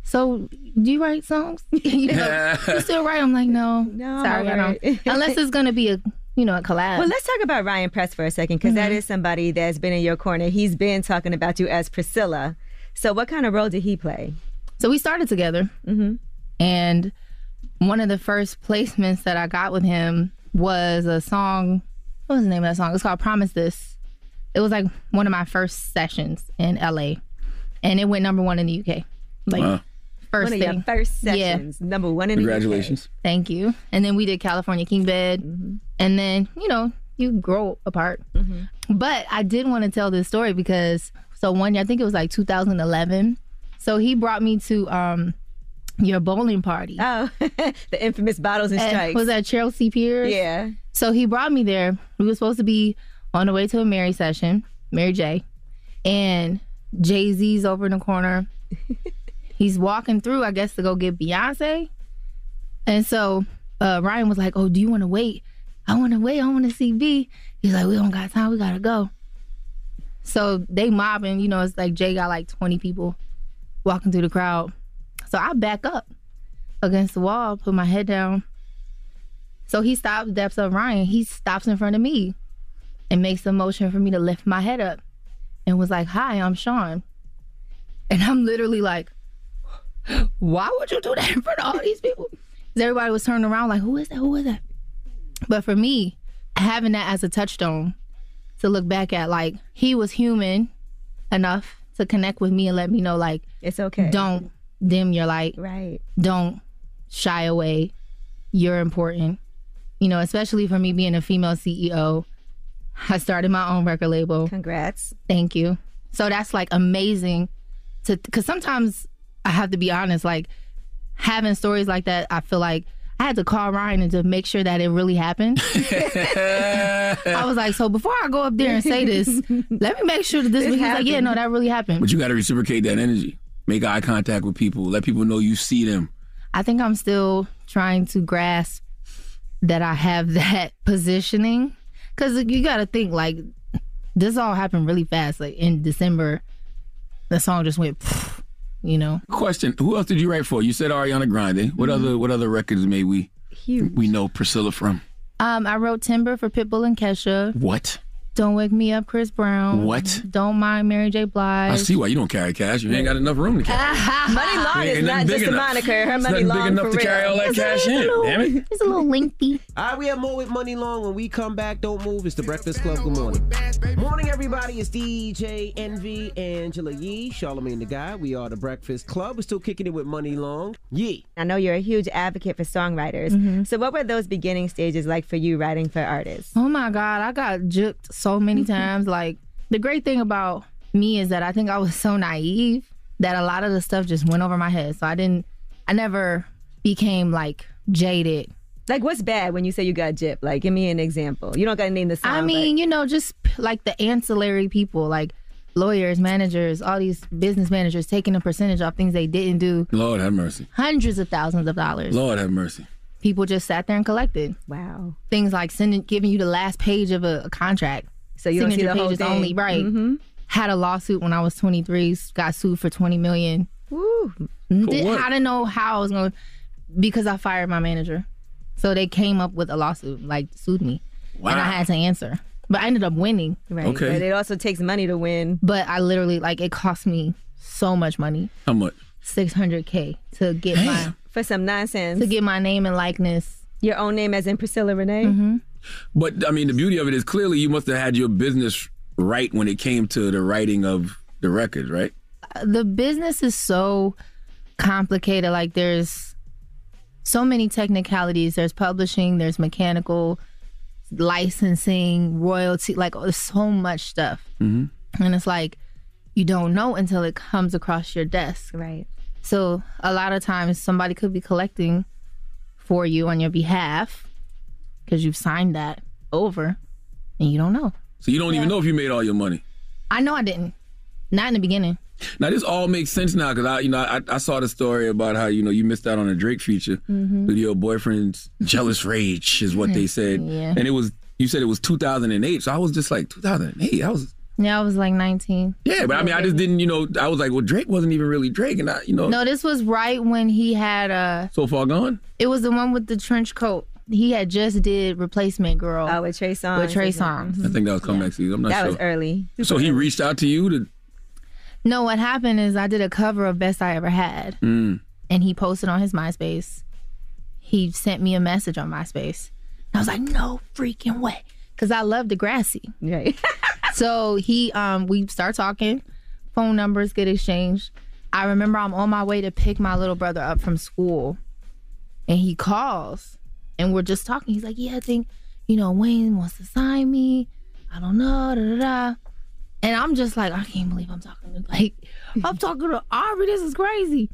Speaker 29: so do you write songs? you know, you still write? I'm like, no,
Speaker 11: No,
Speaker 29: sorry, I
Speaker 11: alright.
Speaker 29: don't. Unless it's gonna be a you know a collab.
Speaker 11: Well, let's talk about Ryan Press for a second because that is somebody that's been in your corner. He's been talking about you as Priscilla. So, what kind of role did he play?
Speaker 29: So we started together, mm-hmm. and one of the first placements that I got with him was a song. What was the name of that song? It's called "Promise This." It was like one of my first sessions in LA, and it went number one in the UK. Like
Speaker 12: Wow.
Speaker 29: first
Speaker 11: One of
Speaker 29: thing.
Speaker 11: your first
Speaker 29: Yeah.
Speaker 11: Number one in the UK.
Speaker 12: Congratulations.
Speaker 29: Thank you. And then we did California King Bed.
Speaker 11: Mm-hmm.
Speaker 29: And then, you know, you grow apart. But I did want to tell this story because so one year, I think it was like 2011. So he brought me to um your bowling party.
Speaker 11: Oh, the infamous bottles and
Speaker 29: At-
Speaker 11: strikes.
Speaker 29: was that Chelsea Piers?
Speaker 11: Yeah.
Speaker 29: So he brought me there. We were supposed to be on the way to a Mary session, Mary J. And Jay Z's over in the corner. He's walking through, I guess, to go get Beyonce. And so uh, Ryan was like, Oh, do you want to wait? I want to wait. I want to see B. He's like, We don't got time. We got to go. So they mobbing, you know, it's like Jay got like 20 people walking through the crowd. So I back up against the wall, put my head down. So he stops, steps up Ryan. He stops in front of me and makes a motion for me to lift my head up and was like, Hi, I'm Sean. And I'm literally like, Why would you do that in front of all these people? everybody was turning around like, Who is that? Who is that? But for me, having that as a touchstone to look back at, like, he was human enough to connect with me and let me know, like,
Speaker 11: it's okay.
Speaker 29: Don't dim your light.
Speaker 11: Right.
Speaker 29: Don't shy away. You're important. You know, especially for me being a female CEO. I started my own record label.
Speaker 11: Congrats.
Speaker 29: Thank you. So that's like amazing to because sometimes I have to be honest, like having stories like that, I feel like I had to call Ryan and to make sure that it really happened. I was like, so before I go up there and say this, let me make sure that this.
Speaker 12: This
Speaker 29: He's like, yeah, no, that really happened.
Speaker 12: But you got to reciprocate that energy. Make eye contact with people. Let people know you see them.
Speaker 29: I think I'm still trying to grasp that I have that positioning because you got to think like this all happened really fast. Like in December, the song just went, you know.
Speaker 12: Question: Who else did you write for? You said Ariana Grande. What
Speaker 29: Mm-hmm.
Speaker 12: other What other records may we we know Priscilla from?
Speaker 29: Um, I wrote Timber for Pitbull and Kesha.
Speaker 12: What?
Speaker 29: Don't wake me up, Chris Brown.
Speaker 12: What?
Speaker 29: Don't mind Mary J. Blige.
Speaker 12: I see why you don't carry cash. You ain't got enough room to carry.
Speaker 11: Money Long is not just a moniker. Her
Speaker 12: It's
Speaker 11: money
Speaker 12: nothing
Speaker 11: long
Speaker 12: big enough
Speaker 11: for
Speaker 12: to
Speaker 11: real.
Speaker 12: carry all that
Speaker 11: It's a
Speaker 12: cash in.
Speaker 11: little-
Speaker 12: Damn it.
Speaker 29: It's a little lengthy.
Speaker 13: All right, we have more with Muni Long. When we come back, don't move. It's the Breakfast Club. Good morning. Morning, everybody. It's DJ Envy, Angela Yee, Charlamagne the Guy. We are the Breakfast Club. We're still kicking it with Muni Long. Yee.
Speaker 11: I know you're a huge advocate for songwriters.
Speaker 29: Mm-hmm.
Speaker 11: So, what were those beginning stages like for you writing for artists?
Speaker 29: Oh my God, I got juked so many mm-hmm. times. Like the great thing about me is that I think I was so naive that a lot of the stuff just went over my head. So I didn't, I never became like jaded.
Speaker 11: Like, what's bad when you say you got gypped? Like, give me an example. You don't got to name the song.
Speaker 29: I mean, you know, just like the ancillary people, like lawyers, managers, all these business managers taking a percentage off things they didn't do.
Speaker 12: Lord have mercy.
Speaker 29: Hundreds of thousands of dollars.
Speaker 12: Lord have mercy.
Speaker 29: People just sat there and collected.
Speaker 11: Wow.
Speaker 29: Things like sending, giving you the last page of a, a contract.
Speaker 11: So you don't see
Speaker 29: Signature
Speaker 11: the whole
Speaker 29: pages
Speaker 11: thing.
Speaker 29: only, right?
Speaker 11: Mhm.
Speaker 29: Had a lawsuit when I was 23. Got sued for 20 million.
Speaker 11: Woo.
Speaker 29: Did. I didn't know how I was going to, because I fired my manager. So they came up with a lawsuit, like sued me, and I had to answer. But I ended up winning.
Speaker 11: Right. But it also takes money to win.
Speaker 29: But I literally like it cost me so much money,
Speaker 12: How much?
Speaker 29: six hundred k to get my
Speaker 11: For some nonsense.
Speaker 29: to get my name and likeness.
Speaker 11: Your own name as in Priscilla Renee?
Speaker 29: Mm-hmm.
Speaker 12: But I mean, the beauty of it is clearly you must have had your business right when it came to the writing of the records, right?
Speaker 29: the business is so complicated. Like there's so many technicalities. There's publishing, there's mechanical, licensing, royalty, like there's so much stuff.
Speaker 12: Mm-hmm.
Speaker 29: And it's like you don't know until it comes across your desk.
Speaker 11: Right.
Speaker 29: So a lot of times somebody could be collecting for you on your behalf because you've signed that over and you don't know.
Speaker 12: So you don't even know if you made all your money.
Speaker 29: I know I didn't. Not in the beginning.
Speaker 12: Now this all makes sense now because I, you know, I, I saw the story about how you know you missed out on a Drake feature
Speaker 29: Mhm.
Speaker 12: with your boyfriend's jealous rage is what they said,
Speaker 29: Yeah.
Speaker 12: and it was you said it was 2008, so I was just like 2008. I was
Speaker 29: Yeah, I was like 19.
Speaker 12: yeah, but I mean I just didn't, you know, I was like, well, Drake wasn't even really Drake, and I, you know,
Speaker 29: No, this was right when he had uh
Speaker 12: so far gone.
Speaker 29: it was the one with the trench coat. He had just did replacement girl.
Speaker 11: Oh, with Trey Songz.
Speaker 29: With Trey Songz.
Speaker 12: I think that was comeback season. I'm not
Speaker 11: That
Speaker 12: sure.
Speaker 11: was early.
Speaker 12: So he reached out to you to.
Speaker 29: No, what happened is I did a cover of Best I Ever Had
Speaker 12: Mm.
Speaker 29: and he posted on his MySpace. He sent me a message on MySpace. I was like, no freaking way. Cause I love Degrassi.
Speaker 11: Right.
Speaker 29: so he um we start talking, phone numbers get exchanged. I remember I'm on my way to pick my little brother up from school, and he calls, and we're just talking. He's like, "Yeah, I think you know Wayne wants to sign me. I don't know." Da, da, da. And I'm just like, I can't believe I'm talking to like I'm talking to Aubrey. This is crazy.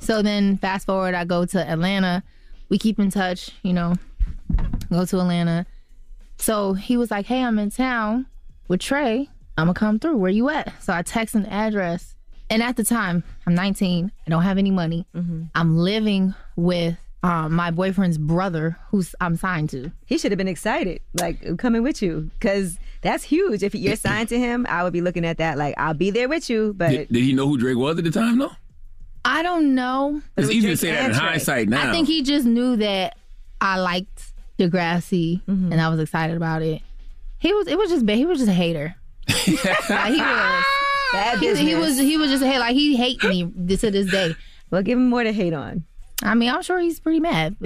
Speaker 29: So then fast forward, I go to Atlanta. We keep in touch, you know, go to Atlanta. So he was like, Hey, I'm in town with Trey. I'm gonna come through. Where you at? So I text an address. And at the time, I'm 19. I don't have any money. Mm-hmm. I'm living with um, my boyfriend's brother, who's I'm signed to.
Speaker 11: He should have been excited, like coming with you, because that's huge. If you're signed to him, I would be looking at that like I'll be there with you. But
Speaker 12: Did, did he know who Drake was at the time, though?
Speaker 29: I don't know.
Speaker 12: It's easy to say that in hindsight now.
Speaker 29: I think he just knew that I liked Degrassi and I was excited about it. He was. It was just. ba- He was just a hater. like, he was.
Speaker 11: Bad
Speaker 29: He, he was. He was just a hater. Like he hate me to this day.
Speaker 11: Well, give him more to hate on.
Speaker 29: I mean, I'm sure he's pretty mad.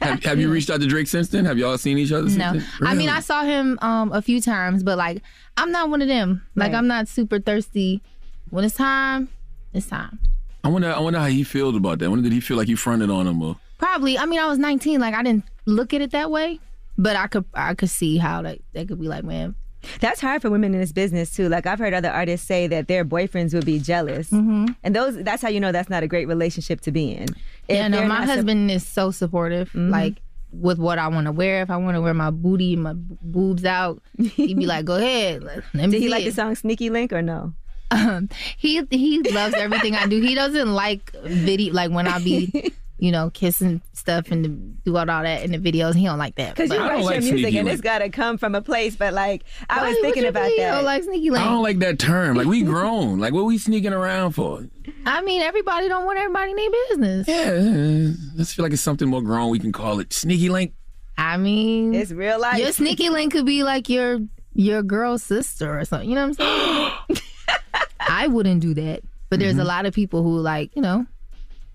Speaker 12: Have, have you reached out to Drake since then? Have y'all seen each other?
Speaker 29: no,
Speaker 12: Since then?
Speaker 29: I mean, I saw him um a few times, but like, I'm not one of them. Like,
Speaker 12: Right.
Speaker 29: I'm not super thirsty. When it's time, it's time.
Speaker 12: I wonder. I wonder how he feels about that. I wonder did he feel like you fronted on him or?
Speaker 29: Probably. I mean, I was 19. Like, I didn't look at it that way, but I could. I could see how like that could be like, man.
Speaker 11: That's hard for women in this business too. Like I've heard other artists say that their boyfriends would be jealous,
Speaker 29: Mm-hmm.
Speaker 11: and those that's how you know that's not a great relationship to be in.
Speaker 29: Yeah, no, my husband is so supportive.
Speaker 11: Mm-hmm.
Speaker 29: Like with what I want to wear. If I want to wear my booty and my boobs out, he'd be like, "Go ahead." Let me
Speaker 11: Did he like
Speaker 29: it."
Speaker 11: the song "Sneaky Link" or no?
Speaker 29: Um, he he loves everything I do. He doesn't like video like when I be, you know, kissing stuff and the, do all that in the videos. He don't like that.
Speaker 11: Because you
Speaker 29: But-
Speaker 11: write your music and it's got to come from a place. But like I
Speaker 29: Why-
Speaker 11: was thinking
Speaker 29: you
Speaker 11: about
Speaker 29: mean?
Speaker 11: that.
Speaker 29: Oh, like sneaky link.
Speaker 12: I don't like that term. Like we grown. like what we sneaking around for?
Speaker 29: I mean, everybody don't want everybody in their business.
Speaker 12: Yeah, let's feel like it's something more grown. We can call it sneaky link.
Speaker 29: I mean,
Speaker 11: it's real life.
Speaker 29: Your sneaky link could be like your your girl's sister or something. You know what I'm saying? I wouldn't do that, but there's a
Speaker 12: Mm-hmm.
Speaker 29: lot of people who like, you know,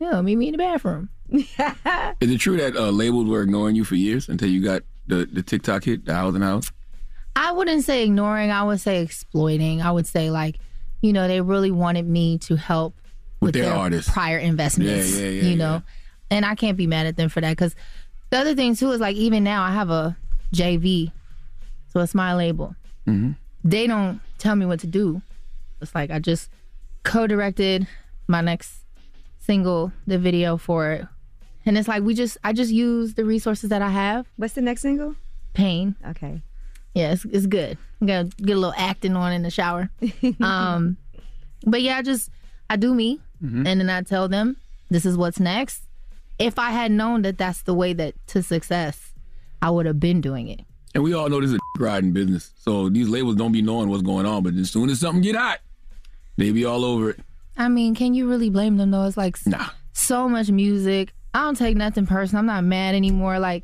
Speaker 29: you know, meet me in the bathroom.
Speaker 12: Is it true that uh, labels were ignoring you for years until you got the, the TikTok hit, the House and House?
Speaker 29: I wouldn't say ignoring. I would say exploiting. I would say like, you know, they really wanted me to help
Speaker 12: With
Speaker 29: with,
Speaker 12: their
Speaker 29: their,
Speaker 12: artists.
Speaker 29: prior investments.
Speaker 12: Yeah, yeah, yeah,
Speaker 29: You know, and I can't be mad at them for that because the other thing too is like even now I have a JV, so it's my label.
Speaker 12: Mm-hmm.
Speaker 29: They don't tell me what to do. It's like I just co-directed my next single, the video for it, and it's like we just I just use the resources that I have.
Speaker 11: What's the next single?
Speaker 29: Pain.
Speaker 11: Okay.
Speaker 29: Yeah, it's, it's good. I'm gonna get a little acting on in the shower. um, but yeah, I just I do me,
Speaker 12: Mm-hmm.
Speaker 29: and then I tell them this is what's next. If I had known that that's the way that to success, I would have been doing it.
Speaker 12: And we all know this is a riding business. So these labels don't be knowing what's going on, but as soon as something get hot, they be all over it.
Speaker 29: I mean, can you really blame them though? It's like
Speaker 12: Nah.
Speaker 29: so much music. I don't take nothing personal. I'm not mad anymore. Like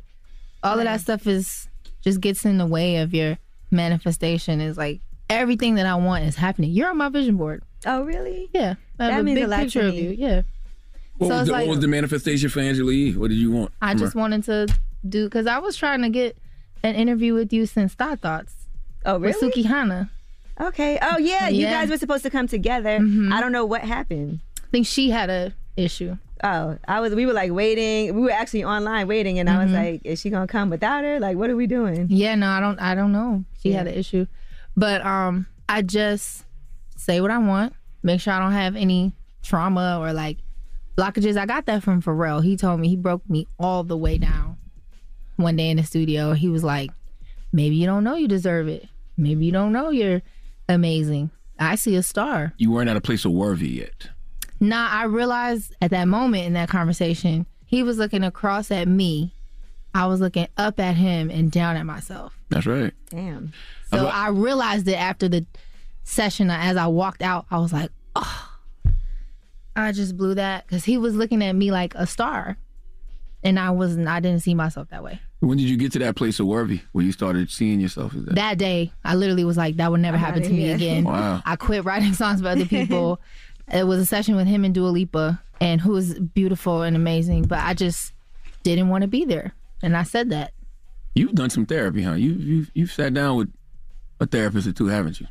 Speaker 29: all of that stuff is just gets in the way of your manifestation. Is like everything that I want is happening. You're on my vision board.
Speaker 11: Oh, really?
Speaker 29: Yeah. I have
Speaker 11: That
Speaker 29: a
Speaker 11: means a
Speaker 29: big
Speaker 11: lot to
Speaker 29: picture of you. Yeah.
Speaker 12: What,
Speaker 29: So
Speaker 12: was the,
Speaker 29: like-
Speaker 12: what was the manifestation for Angela Yee? What did you want?
Speaker 29: I just
Speaker 12: her?
Speaker 29: wanted to do because I was trying to get an interview with you since Thought Thoughts.
Speaker 11: Oh, really?
Speaker 29: With? Sukihana.
Speaker 11: Okay. Oh yeah, you
Speaker 29: Yeah.
Speaker 11: guys were supposed to come together. I don't know what happened.
Speaker 29: I think she had a issue.
Speaker 11: Oh, I was. We were like waiting. We were actually online waiting, and I was
Speaker 29: Mhm.
Speaker 11: like, "Is she gonna come without her? Like, what are we doing?"
Speaker 29: Yeah, no, I don't I don't know. She had an issue. But um I just say what I want, make sure I don't have any trauma or like blockages. I got that from Pharrell. He told me he broke me all the way down one day in the studio. He was like, Maybe you don't know you deserve it. Maybe you don't know you're amazing. I see a star.
Speaker 12: You weren't at a place of worthy yet.
Speaker 29: Nah, I realized at that moment in that conversation, he was looking across at me. I was looking up at him and down at myself.
Speaker 12: That's right.
Speaker 11: Damn.
Speaker 29: So I realized it after the session. As I walked out, I was like, oh, I just blew that because he was looking at me like a star, and I wasn't. I didn't see myself that way.
Speaker 12: When did you get to that place of worthy where you started seeing yourself as that?
Speaker 29: That day, I literally was like, that would never
Speaker 12: I'm
Speaker 29: happen
Speaker 12: outta
Speaker 29: to me
Speaker 12: here.
Speaker 29: again.
Speaker 12: Wow.
Speaker 29: I quit writing songs for other people. it was a session with him and Dua Lipa, and who was beautiful and amazing, but I just didn't want to be there, and I said that.
Speaker 12: You've done some therapy, huh? You you've you've sat down with a therapist or two, haven't you?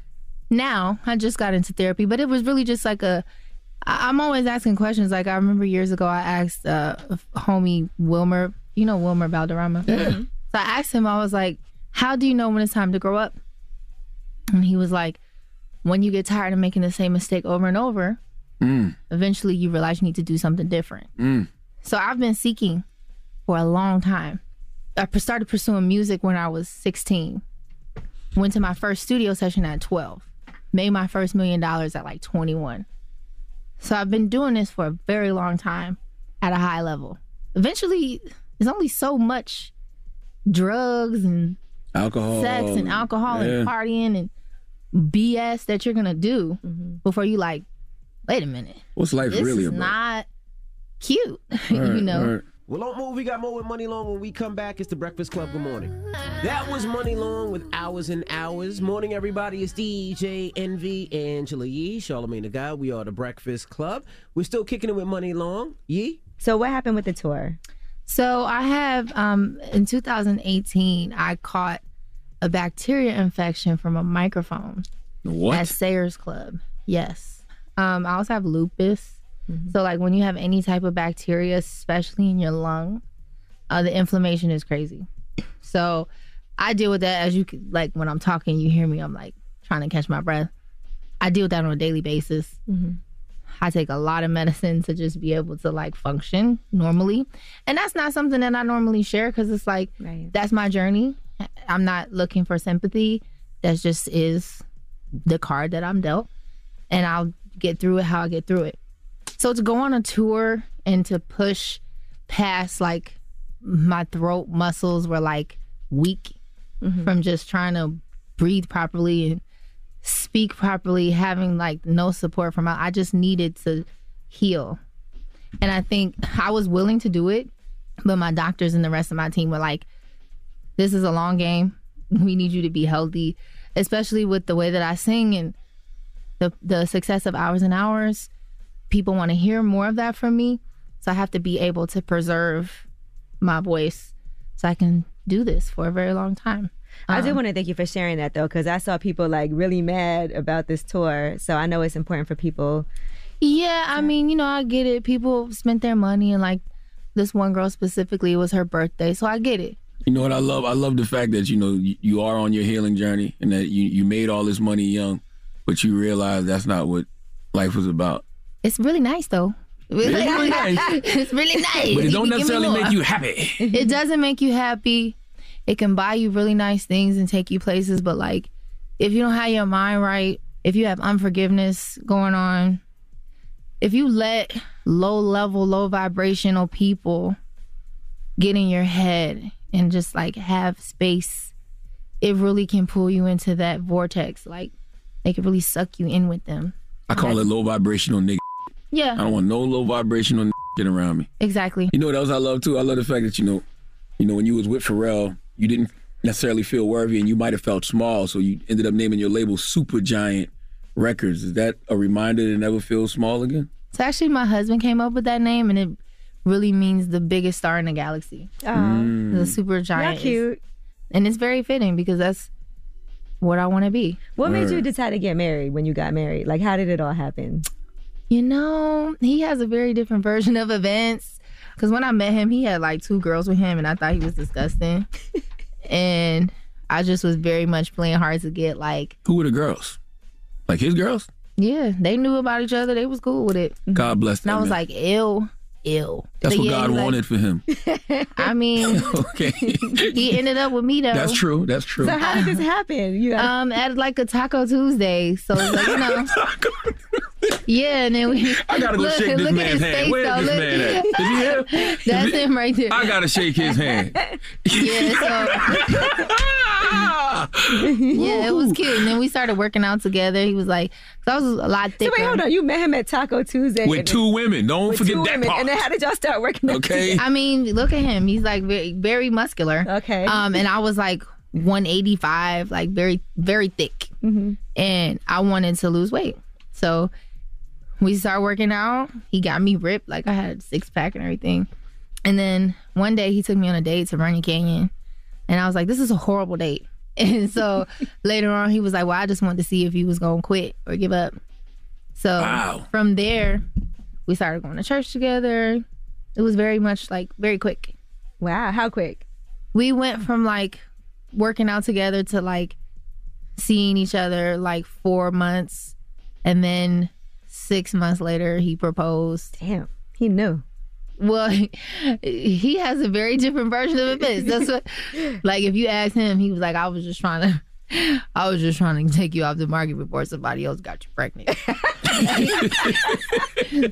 Speaker 29: now I just got into therapy, but it was really just like a I- I'm always asking questions. Like I remember years ago, I asked uh, homie Wilmer. You know Wilmer Valderrama.
Speaker 12: Yeah.
Speaker 29: So I asked him. I was like, "How do you know when it's time to grow up?" And he was like, "When you get tired of making the same mistake over and over,
Speaker 12: Mm.
Speaker 29: eventually you realize you need to do something different."
Speaker 12: Mm.
Speaker 29: So I've been seeking for a long time. I started pursuing music when I was 16. Went to my first studio session at 12. Made my first million dollars at like 21. So I've been doing this for a very long time at a high level. Eventually, there's only so much drugs and
Speaker 12: Alcohol.
Speaker 29: sex and alcohol
Speaker 12: Yeah.
Speaker 29: and partying and BS that you're gonna do mm-hmm. before you like, wait a minute.
Speaker 12: What's life
Speaker 29: this
Speaker 12: really
Speaker 29: is
Speaker 12: about?
Speaker 29: not cute. you know.
Speaker 13: Well, don't move. We got more with Muni Long. When we come back, it's the Breakfast Club. Good morning. That was Muni Long with hours and hours. Morning, everybody. It's DJ Envy, Angela Yee, Charlamagne the Guy. We are the Breakfast Club. We're still kicking it with Money Long. Yee.
Speaker 11: So what happened with the tour?
Speaker 29: So I have um in 2018 I caught a bacteria infection from a microphone
Speaker 12: What?
Speaker 29: at Sayers Club. Yes. Um I also have lupus. So like when you have any type of bacteria, especially in your lung, uh, the inflammation is crazy. So I deal with that as you like when I'm talking, you hear me. I'm like trying to catch my breath. I deal with that on a daily basis. I take a lot of medicine to just be able to like function normally. And that's not something that I normally share because it's like, that's my journey. I'm not looking for sympathy. That just is the card that I'm dealt. And I'll get through it how I get through it. So to go on a tour and to push past like my throat muscles were like weak mm-hmm. from just trying to breathe properly and speak properly, having like no support from my I just needed to heal. And I think I was willing to do it, but my doctors and the rest of my team were like, this is a long game. We need you to be healthy, especially with the way that I sing and the the success of hours and hours. People want to hear more of that from me. So I have to be able to preserve my voice so I can do this for a very long time.
Speaker 11: I do
Speaker 29: Um,
Speaker 11: want to thank you for sharing that though, because I saw people like really mad about this tour. So I know it's important for people.
Speaker 29: Yeah, I mean, you know, I get it. People spent their money, and like this one girl specifically, it was her birthday, so I get it.
Speaker 12: You know what I love? I love the fact that you know you, you are on your healing journey and that you you made all this money young, but you realize that's not what life was about.
Speaker 29: It's really nice, though.
Speaker 12: It's really nice.
Speaker 29: it's really nice.
Speaker 12: But it don't
Speaker 29: can give me
Speaker 12: necessarily make you happy.
Speaker 29: it doesn't make you happy. It can buy you really nice things and take you places, but like if you don't have your mind right, if you have unforgiveness going on, if you let low level, low vibrational people get in your head and just like have space, it really can pull you into that vortex. Like they can really suck you in with them.
Speaker 12: I call it low vibrational nigga.
Speaker 29: Yeah.
Speaker 12: I don't want no low vibrational shit around me.
Speaker 29: Exactly.
Speaker 12: You know what else I love too? I love the fact that you know, you know, when you was with Pharrell, you didn't necessarily feel worthy, and you might have felt small, so you ended up naming your label Super Giant Records. Is that a reminder to never feel small again?
Speaker 29: So actually, my husband came up with that name, and it really means the biggest star in the galaxy.
Speaker 12: Mm.
Speaker 29: The super giant.
Speaker 11: Y'all cute.
Speaker 29: is- and it's very fitting because that's what I want to be.
Speaker 11: What made you decide to get married when you got married? Like, how did it all happen?
Speaker 29: You know, he has a very different version of events. Because when I met him, he had like two girls with him, and I thought he was disgusting. and I just was very much playing hard to get. Like,
Speaker 12: Who were the girls? Like his girls?
Speaker 29: yeah, they knew about each other. They was cool with it.
Speaker 12: God bless them.
Speaker 29: And I was
Speaker 12: man.
Speaker 29: like, ill, ill.
Speaker 12: That's
Speaker 29: But
Speaker 12: what
Speaker 29: yeah,
Speaker 12: God
Speaker 29: he like-
Speaker 12: wanted for him.
Speaker 29: I mean,
Speaker 12: okay.
Speaker 29: he ended up with me though.
Speaker 12: That's true. That's true.
Speaker 11: So how did this happen? You got-
Speaker 29: um at like a Taco Tuesday. So like you know. Yeah, and then we.
Speaker 12: I gotta go
Speaker 29: look,
Speaker 12: shake this
Speaker 29: look at
Speaker 12: man's
Speaker 29: his
Speaker 12: hand.
Speaker 29: face,
Speaker 12: Where's
Speaker 29: though.
Speaker 12: this
Speaker 29: Look-
Speaker 12: man at? Is he here?
Speaker 29: That's
Speaker 12: Is he-
Speaker 29: him right there.
Speaker 12: I gotta shake his hand.
Speaker 29: Yeah, so yeah, it was cute. And then we started working out together. He was like, cause I was a lot
Speaker 11: So
Speaker 29: thicker.
Speaker 11: wait, hold on. You met him at Taco Tuesday
Speaker 12: With
Speaker 11: and-
Speaker 12: two women. Don't
Speaker 11: with
Speaker 12: forget
Speaker 11: two
Speaker 12: that
Speaker 11: women.
Speaker 12: part.
Speaker 11: And then how did y'all start working? out together?
Speaker 29: I mean, look at him. He's like very, very muscular.
Speaker 11: Okay.
Speaker 29: Um, and I was like 185, like very, very thick.
Speaker 11: Mm-hmm.
Speaker 29: And I wanted to lose weight. So we started working out. He got me ripped, like I had six pack and everything. And then one day he took me on a date to Runyon Canyon. And I was like, this is a horrible date. And so later on, he was like, well, I just wanted to see if he was going to quit or give up. So
Speaker 12: Wow.
Speaker 29: from there, we started going to church together. It was very much like very quick.
Speaker 11: Wow, how quick?
Speaker 29: We went from like working out together to like seeing each other like four months, and then six months later he proposed.
Speaker 11: Damn, he knew.
Speaker 29: Well, he has a very different version of events. That's what, like, if you ask him, he was like, "I was just trying to, I was just trying to take you off the market before somebody else got you pregnant."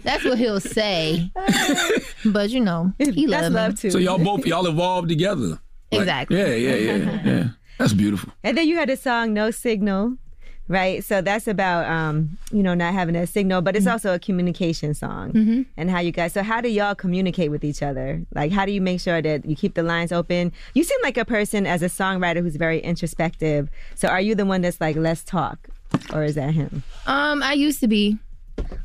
Speaker 29: That's what he'll say. But you know, he loves
Speaker 11: love too.
Speaker 12: So y'all both y'all evolved together. Like,
Speaker 29: Exactly.
Speaker 12: Yeah, yeah, yeah, yeah. That's beautiful.
Speaker 11: And then you had a song "No Signal," right? So that's about um, you know not having a signal, but it's also a communication song
Speaker 29: Mhm.
Speaker 11: and how you guys. So how do y'all communicate with each other? Like how do you make sure that you keep the lines open? You seem like a person as a songwriter who's very introspective. So are you the one that's like let's talk, or is that him?
Speaker 29: Um, I used to be.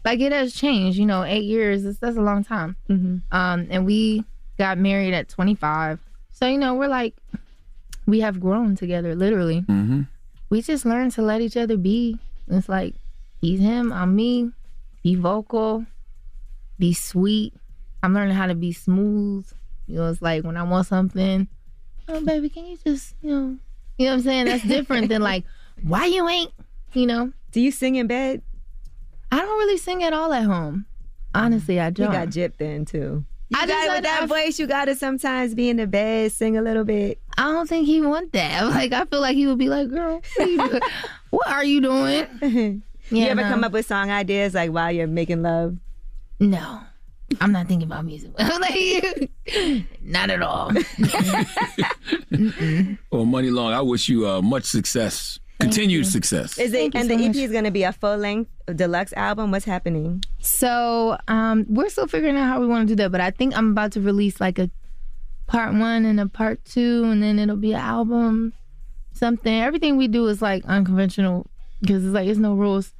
Speaker 29: Like it has changed, you know. Eight years, that's, that's a long time.
Speaker 11: Mm-hmm.
Speaker 29: Um, and we got married at 25, so you know we're like, we have grown together, literally. We just learned to let each other be. It's like he's him, I'm me. Be vocal, be sweet. I'm learning how to be smooth. You know, it's like when I want something, oh baby, can you just, you know, you know what I'm saying? That's different than like, why you ain't, you know?
Speaker 11: Do you sing in bed?
Speaker 29: I don't really sing at all at home. Honestly, I don't.
Speaker 11: You got gypped then too. You
Speaker 29: I
Speaker 11: got
Speaker 29: just
Speaker 11: it with that
Speaker 29: I-
Speaker 11: voice. You got to sometimes be in the bed, sing a little bit.
Speaker 29: I don't think he want that. Like I feel like he would be like, "Girl, what are you doing?" what are you doing?"
Speaker 11: you ever
Speaker 29: no.
Speaker 11: come up with song ideas like while you're making love?
Speaker 29: No, I'm not thinking about music. like, not at all.
Speaker 12: Well, Muni Long, I wish you uh, much success, continued success.
Speaker 11: Is it
Speaker 29: Thank you
Speaker 11: and
Speaker 29: so
Speaker 11: the EP
Speaker 29: much.
Speaker 11: is going to be a full length deluxe album? What's happening?
Speaker 29: So um, we're still figuring out how we want to do that, but I think I'm about to release like a part one and a part two, and then it'll be an album, something. Everything we do is like unconventional because it's like it's no rules.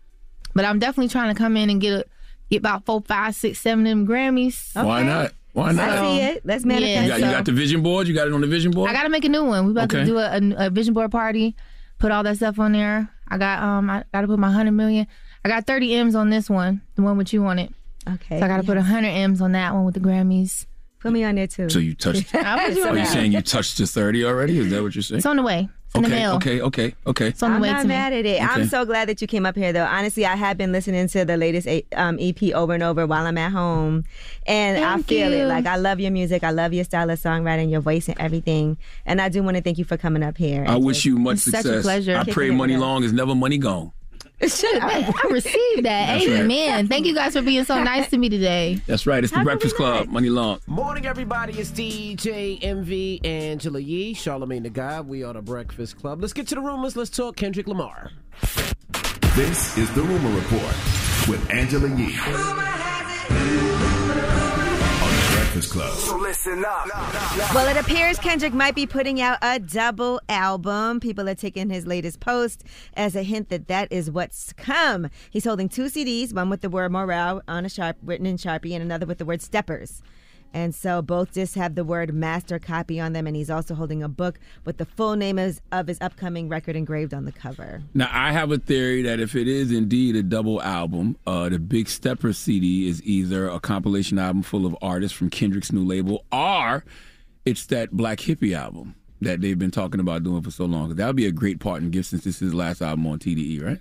Speaker 29: But I'm definitely trying to come in and get a get about four, five, six, seven of them Grammys.
Speaker 12: Why not? Why not?
Speaker 11: I see it. Let's
Speaker 29: Yeah,
Speaker 11: manifest.
Speaker 12: You got, you
Speaker 29: so-
Speaker 12: got the vision board. You got it on the vision board.
Speaker 29: I got to make a new one. We about
Speaker 12: Okay.
Speaker 29: to do a, a, a vision board party, put all that stuff on there. I got um, I got to put my hundred million. I got thirty m's on this one, the one with you on it.
Speaker 11: Okay.
Speaker 29: So I got to put a hundred m's on that one with the Grammys.
Speaker 11: Put me on there too.
Speaker 12: So you touched.
Speaker 29: I'll put you
Speaker 12: Are
Speaker 29: on
Speaker 12: you
Speaker 29: that.
Speaker 12: saying you touched the thirty already? Is that what you're saying?
Speaker 29: It's on the way. It's in the
Speaker 12: okay,
Speaker 29: mail.
Speaker 12: okay, okay, okay.
Speaker 29: It's on the
Speaker 11: I'm
Speaker 29: way
Speaker 11: not
Speaker 29: to me.
Speaker 11: mad at it. I'm so glad that you came up here, though. Honestly, I have been listening to the latest um, EP over and over while I'm at home, and I feel
Speaker 29: you.
Speaker 11: it. Like I love your music, I love your style of songwriting, your voice, and everything. And I do want to thank you for coming up here.
Speaker 12: I wish you much
Speaker 29: success. such a pleasure.
Speaker 12: I pray money long is never money gone.
Speaker 29: Shut up. I received that.
Speaker 12: That's right.
Speaker 29: Amen. Thank you guys for being so nice to me today.
Speaker 12: That's right. It's the Breakfast Club. Money long.
Speaker 13: Morning, everybody. It's DJ Envy Angela Yee, Charlamagne the God. We are the Breakfast Club. Let's get to the rumors. Let's talk Kendrick Lamar.
Speaker 9: This is the Rumor Report with Angela Yee on the Breakfast Club.
Speaker 30: So listen up.
Speaker 11: Well, it appears Kendrick might be putting out a double album. People are taking his latest post as a hint that that is what's to come. He's holding two CDs, one with the word morale on a sharp written in Sharpie, and another with the word steppers. And so both discs have the word master copy on them, and he's also holding a book with the full name of, of his upcoming record engraved on the cover.
Speaker 12: Now, I have a theory that if it is indeed a double album, uh, the Big Stepper CD is either a compilation album full of artists from Kendrick's new label, or it's that Black Hippy album that they've been talking about doing for so long. That would be a great part and gift since this is his last album on TDE, right?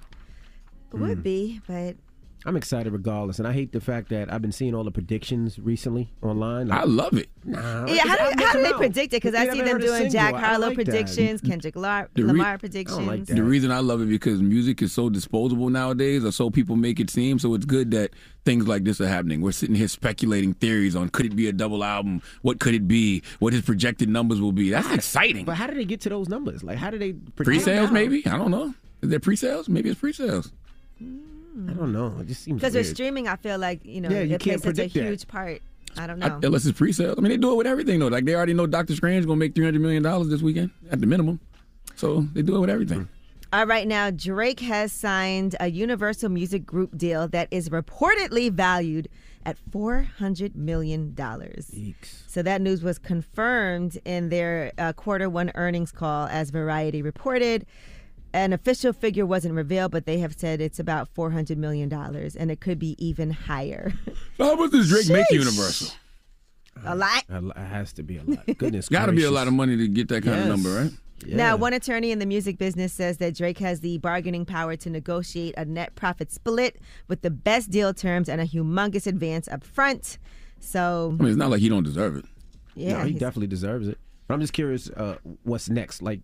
Speaker 11: It would be, but
Speaker 13: I'm excited regardless, and I hate the fact that I've been seeing all the predictions recently online.
Speaker 12: I love it.
Speaker 13: Nah,
Speaker 11: yeah, how do, how do they predict it? Because I see them doing
Speaker 13: single.
Speaker 11: Jack Harlow
Speaker 13: like that.
Speaker 11: predictions, Kendrick Lar-
Speaker 12: The re-
Speaker 11: Lamar predictions.
Speaker 12: The reason I love it because music is so disposable nowadays, or so people make it seem. So it's good that things like this are happening. We're sitting here speculating theories on could it be a double album? What could it be? What his projected numbers will be? That's exciting.
Speaker 13: But how did they get to those numbers? Like, how do they
Speaker 12: Pre-sales, maybe? I don't know. Is there pre-sales? Maybe it's pre-sales. Mm.
Speaker 13: I don't know. It just seems
Speaker 11: Because
Speaker 13: weird.
Speaker 11: with streaming, I feel like you know
Speaker 13: Yeah, you
Speaker 11: it plays
Speaker 13: can't
Speaker 11: such a
Speaker 13: predict that.
Speaker 11: huge part. I don't
Speaker 12: I-
Speaker 11: know.
Speaker 12: unless it's pre-sale. I mean, they do it with everything though. Like they already know Doctor Strange gonna make three hundred million dollars this weekend at the minimum. So they do it with everything.
Speaker 11: All right, now Drake has signed a Universal Music Group deal that is reportedly valued at four hundred million dollars. So that news was confirmed in their uh, quarter one earnings call, as Variety reported. An official figure wasn't revealed, but they have said it's about four hundred million dollars, and it could be even higher.
Speaker 12: How much does Drake make Universal?
Speaker 11: a lot.
Speaker 13: It has to be a lot. Goodness,
Speaker 12: Got to be a lot of money to get that kind
Speaker 13: Yes.
Speaker 12: of number, right?
Speaker 11: Now, one attorney in the music business says that Drake has the bargaining power to negotiate a net profit split with the best deal terms and a humongous advance up front. So,
Speaker 12: I mean, it's not like he don't deserve it.
Speaker 11: yeah,
Speaker 13: no, he definitely deserves it. But I'm just curious, uh, what's next? Like,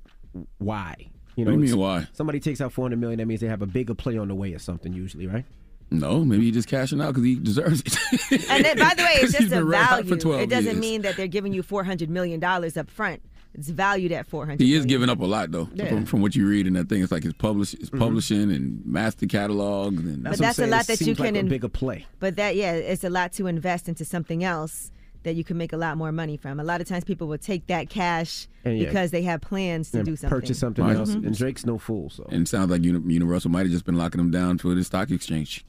Speaker 13: why? You
Speaker 12: What do you mean, why?
Speaker 13: Somebody takes out 400 million. That means they have a bigger play on the way or something. Usually, right?
Speaker 12: No, maybe he just cashing out because he deserves it.
Speaker 11: and then, by the way, it's just a
Speaker 12: been red hot
Speaker 11: value.
Speaker 12: for
Speaker 11: It doesn't
Speaker 12: years.
Speaker 11: mean that they're giving you four hundred million dollars up front. It's valued at four hundred.
Speaker 12: He is giving up a lot though.
Speaker 11: Yeah.
Speaker 12: From, from what you read in that thing, it's like his publish, his
Speaker 13: Mm-hmm.
Speaker 12: publishing and master catalogs and
Speaker 11: But that's a lot that you can.
Speaker 13: like a
Speaker 11: in-
Speaker 13: bigger play.
Speaker 11: But that, yeah, it's a lot to invest into something else that you can make a lot more money from. A lot of times, people will take that cash
Speaker 13: And yeah.
Speaker 11: because they have plans to
Speaker 13: And
Speaker 11: do something.
Speaker 13: purchase something
Speaker 12: Right.
Speaker 13: else.
Speaker 12: Mhm.
Speaker 13: And Drake's no fool, so
Speaker 12: and it sounds like Universal might have just been locking them down for the stock exchange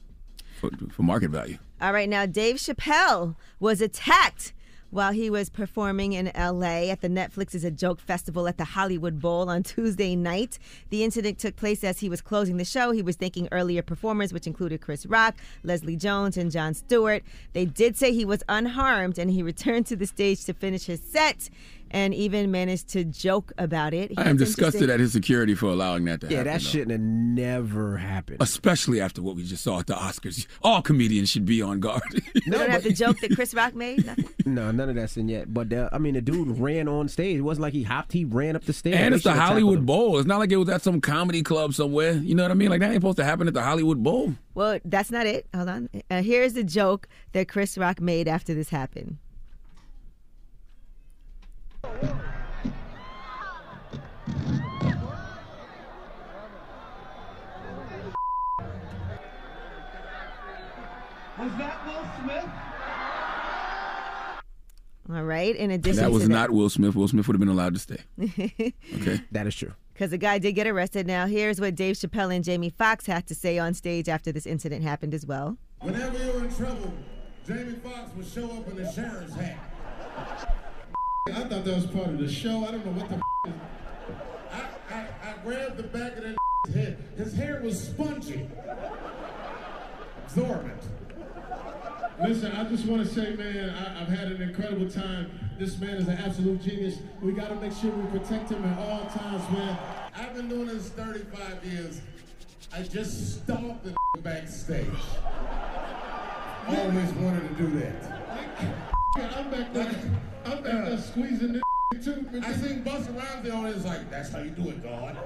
Speaker 12: for, for market value.
Speaker 11: All right, now Dave Chappelle was attacked while he was performing in LA at the Netflix is a Joke Festival at the Hollywood Bowl on Tuesday night. The incident took place as he was closing the show. He was thanking earlier performers, which included Chris Rock, Leslie Jones, and Jon Stewart. They did say he was unharmed and he returned to the stage to finish his set and even managed to joke about it.
Speaker 12: I am disgusted
Speaker 11: interesting.
Speaker 12: at his security for allowing that to
Speaker 13: yeah,
Speaker 12: happen.
Speaker 13: Yeah, that
Speaker 12: though.
Speaker 13: shouldn't have never happened.
Speaker 12: Especially after what we just saw at the Oscars. All comedians should be on guard.
Speaker 11: no, don't have the joke that Chris Rock made? Nothing?
Speaker 13: No, none of that's in yet. But uh, I mean, the dude ran on stage. It wasn't like he hopped; he ran up the stairs.
Speaker 12: and it's the Hollywood. Bowl. It's not like it was at some comedy club somewhere. You know what I mean? Like that ain't supposed to happen at the Hollywood Bowl.
Speaker 11: Well, that's not it. Hold on. Uh, here's the joke that Chris Rock made after this happened.
Speaker 30: Was that Will Smith?
Speaker 11: All right. In addition
Speaker 12: that was
Speaker 11: to
Speaker 12: not Will Smith. Will Smith would have been allowed to stay. Okay.
Speaker 13: That is true.
Speaker 11: Because the guy did get arrested. Now, here's what Dave Chappelle and Jamie Foxx had to say on stage after this incident happened as well.
Speaker 31: Whenever you're in trouble, Jamie Foxx would show up in a sheriff's hat. I thought that was part of the show. I don't know what the is. I, I, I grabbed the back of that head. His hair was spongy. Absorbent. Listen, I just want to say, man, I, I've had an incredible time. This man is an absolute genius. We got to make sure we protect him at all times, man. I've been doing this 35 years. I just stomped the backstage. Always wanted to do that. I'm back there. I'm back there squeezing this too. I seen Busta Rhymes there on. It's like, that's how you do it, God.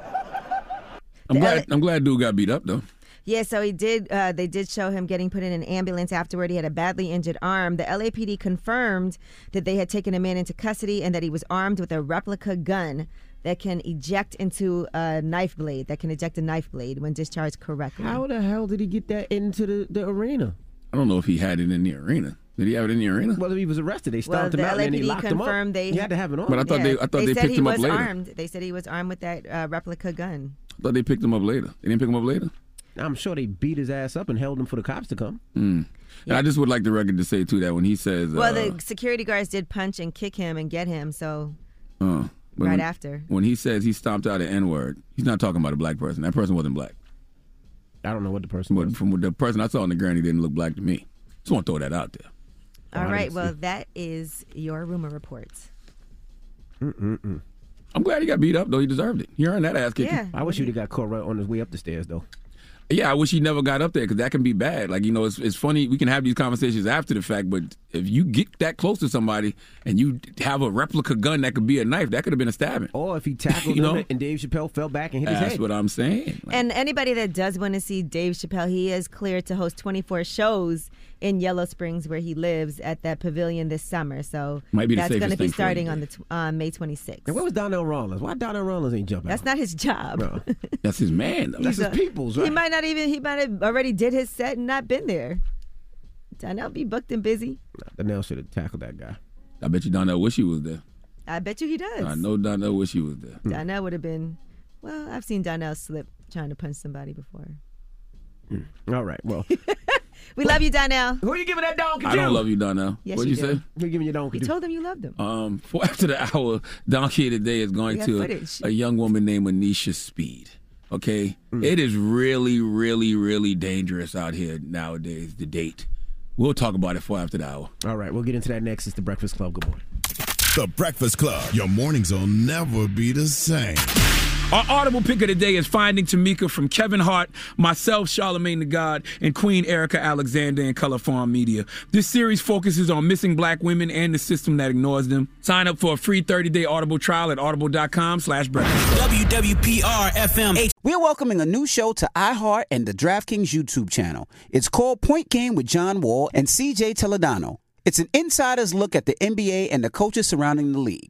Speaker 12: I'm glad. I'm glad dude got beat up though.
Speaker 11: Yeah, so he did. Uh, they did show him getting put in an ambulance afterward. He had a badly injured arm. The LAPD confirmed that they had taken a man into custody and that he was armed with a replica gun that can eject into a knife blade. That can eject a knife blade when discharged correctly.
Speaker 13: How the hell did he get that into the, the arena?
Speaker 12: I don't know if he had it in the arena. Did he have it in the arena?
Speaker 13: Well, he was arrested. They
Speaker 11: Well, the
Speaker 13: him out and then they
Speaker 11: LAPD
Speaker 13: locked him up.
Speaker 11: confirmed they
Speaker 13: He had to have it on.
Speaker 12: But I thought they- I thought they
Speaker 11: said
Speaker 12: picked
Speaker 11: he
Speaker 12: him up
Speaker 11: was
Speaker 12: later.
Speaker 11: armed. They said he was armed with that uh, replica gun.
Speaker 12: I thought they picked him up later. They didn't pick him up later.
Speaker 13: I'm sure they beat his ass up and held him for the cops to come.
Speaker 12: Mm. And I just would like the record to say too that when he says,
Speaker 11: Well,
Speaker 12: uh,
Speaker 11: the security guards did punch and kick him and get him. So
Speaker 12: uh, but
Speaker 11: right
Speaker 12: when,
Speaker 11: after.
Speaker 12: when he says he stomped out an N word, he's not talking about a black person. That person wasn't black.
Speaker 13: I don't know what the person
Speaker 12: but from the person I saw in the granny didn't look black to me. Just want to throw that out there.
Speaker 11: All
Speaker 12: I
Speaker 11: right. Well, that is your rumor reports.
Speaker 13: Mm-mm-mm.
Speaker 12: I'm glad he got beat up though. He deserved it. He earned that ass kicking.
Speaker 11: Yeah.
Speaker 13: I wish he'd have got caught right on his way up the stairs, though.
Speaker 12: Yeah, I wish he never got up there because that can be bad. Like you know, it's it's funny we can have these conversations after the fact, but if you get that close to somebody and you have a replica gun that could be a knife, that could have been a stabbing.
Speaker 13: Or if he tackled
Speaker 12: You
Speaker 13: him
Speaker 12: know?
Speaker 13: and Dave Chappelle fell back and hit his head.
Speaker 12: That's what I'm saying.
Speaker 11: And anybody that does want to see Dave Chappelle, he is cleared to host 24 shows in Yellow Springs, where he lives, at that pavilion this summer. So
Speaker 12: Might be
Speaker 11: that's gonna be
Speaker 12: thing for him
Speaker 11: starting on the tw- uh, May 26th.
Speaker 13: And where was Donnell Rawlings? Why Donnell Rawlings ain't jumping?
Speaker 11: That's not his job.
Speaker 13: Bro.
Speaker 12: That's his man. Though.
Speaker 13: That's his
Speaker 11: a-
Speaker 13: people's,
Speaker 11: He might not even. He might have already did his set and not been there. Donnell be booked and busy.
Speaker 13: Donnell should have tackled that guy.
Speaker 12: I bet you Donnell wish he was there.
Speaker 11: I bet you he does.
Speaker 12: I know Donnell wish he was there.
Speaker 11: Donnell would have been. Well, I've seen Donnell slip trying to punch somebody before.
Speaker 13: All right, well.
Speaker 11: We love you, Donnell.
Speaker 13: Who are you giving that donkey to?
Speaker 12: I don't love you, Donnell.
Speaker 11: Yes,
Speaker 12: What'd
Speaker 11: you
Speaker 12: you,
Speaker 11: do.
Speaker 12: say?
Speaker 13: Who giving you donkey?
Speaker 11: You told him you loved him.
Speaker 12: Um, for after the hour, Donkey of the Day is going to
Speaker 11: footage.
Speaker 12: a young woman named Anisha Speed. Okay, it is really, really, really dangerous out here nowadays to date. We'll talk about it for after the hour.
Speaker 13: All right, we'll get into that next. It's the Breakfast Club. Good morning.
Speaker 9: The Breakfast Club. Your mornings will never be the same.
Speaker 12: Our audible pick of the day is Finding Tamika from Kevin Hart, myself, Charlamagne the God, and Queen Erika Alexander and Color Farm Media. This series focuses on missing black women and the system that ignores them. Sign up for a free 30-day Audible trial at audible.com slash breakfast.
Speaker 1: WWPR FM. We're welcoming a new show to iHeart and the DraftKings YouTube channel. It's called Point Game with John Wall and CJ Toledano. It's an insider's look at the NBA and the coaches surrounding the league.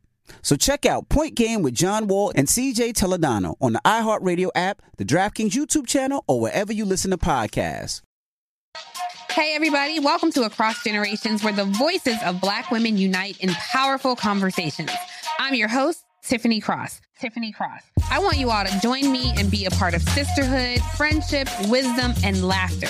Speaker 1: So check out Point Game with John Wall and CJ Toledano on the iHeartRadio app, the DraftKings YouTube channel, or wherever you listen to podcasts.
Speaker 27: Hey, everybody, welcome to Across Generations, where the voices of Black women unite in powerful conversations. I'm your host, Tiffany Cross. Tiffany Cross. I want you all to join me and be a part of sisterhood, friendship, wisdom, and laughter.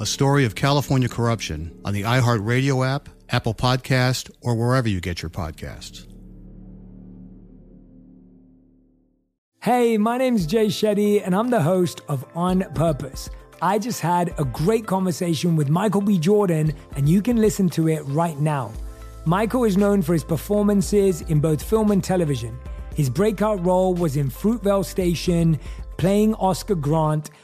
Speaker 19: a story of California corruption on the iHeartRadio app, Apple Podcast, or wherever you get your podcasts.
Speaker 22: Hey, my name's Jay Shetty, and I'm the host of On Purpose. I just had a great conversation with Michael B. Jordan, and you can listen to it right now. Michael is known for his performances in both film and television. His breakout role was in Fruitvale Station, playing Oscar Grant,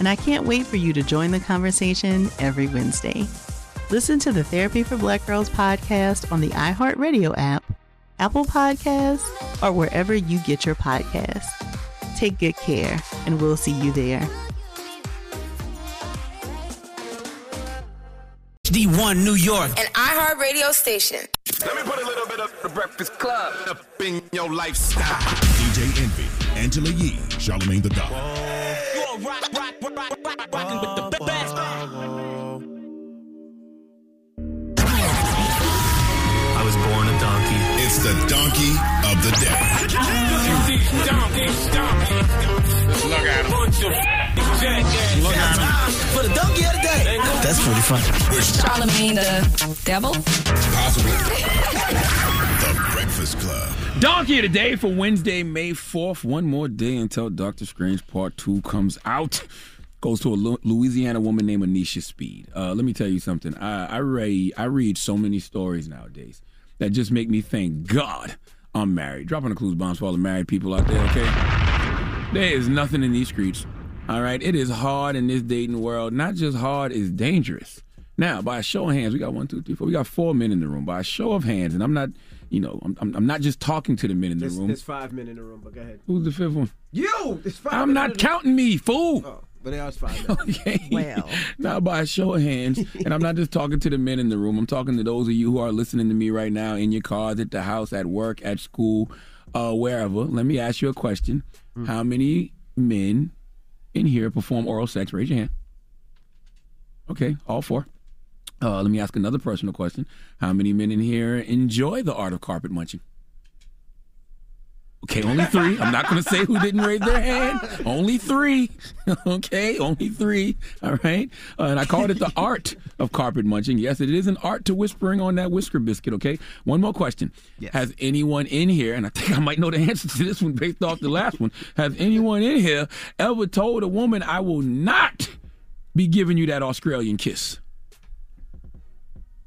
Speaker 21: and I can't wait for you to join the conversation every Wednesday. Listen to the Therapy for Black Girls podcast on the iHeartRadio app, Apple Podcasts, or wherever you get your podcasts. Take good care, and we'll see you there.
Speaker 32: D1 New York.
Speaker 33: An iHeart radio station.
Speaker 9: Let me put a little bit of the Breakfast Club up in your lifestyle. DJ Envy, Angela Yee, Charlamagne the God.
Speaker 32: You are rock, rock, rock, rock, rock, rocking with the best.
Speaker 9: I was born a donkey. It's the donkey of the day.
Speaker 32: Look at him. Look at him. For the donkey of the day. That's pretty funny.
Speaker 33: Charlamagne the devil?
Speaker 9: Possibly. the Breakfast Club.
Speaker 12: Donkey of the day for Wednesday, May 4th. One more day until Doctor Strange Part 2 comes out. Goes to a Louisiana woman named Anisha Speed. Uh, let me tell you something. I, I read I read so many stories nowadays that just make me thank God I'm married. Dropping the clues bombs for all the married people out there, okay? There is nothing in these streets. All right. It is hard in this dating world. Not just hard, it's dangerous. Now, by a show of hands, we got one, two, three, four. We got four men in the room. By a show of hands, and I'm not, you know, I'm, I'm, I'm not just talking to the men in the
Speaker 13: There's,
Speaker 12: room.
Speaker 13: there's five men in the room, but go ahead.
Speaker 12: Who's the fifth one?
Speaker 13: You! It's five
Speaker 12: I'm
Speaker 13: men
Speaker 12: not
Speaker 13: in the room.
Speaker 12: counting me, fool.
Speaker 13: Oh, but they are five men.
Speaker 12: Okay.
Speaker 13: Well.
Speaker 12: Now, by a show of hands, and I'm not just talking to the men in the room. I'm talking to those of you who are listening to me right now in your cars, at the house, at work, at school, uh, wherever. Let me ask you a question: How many men in here perform oral sex? Raise your hand. Okay, all four. Uh, let me ask another personal question: How many men in here enjoy the art of carpet munching? Okay, only three. I'm not going to say who didn't raise their hand. Only three. okay, only three. All right. Uh, and I called it the art of carpet munching. Yes, it is an art to whispering on that whisker biscuit. Okay. One more question. Has anyone in here, and I think I might know the answer to this one based off the last one, has anyone in here ever told a woman, I will not be giving you that Australian kiss?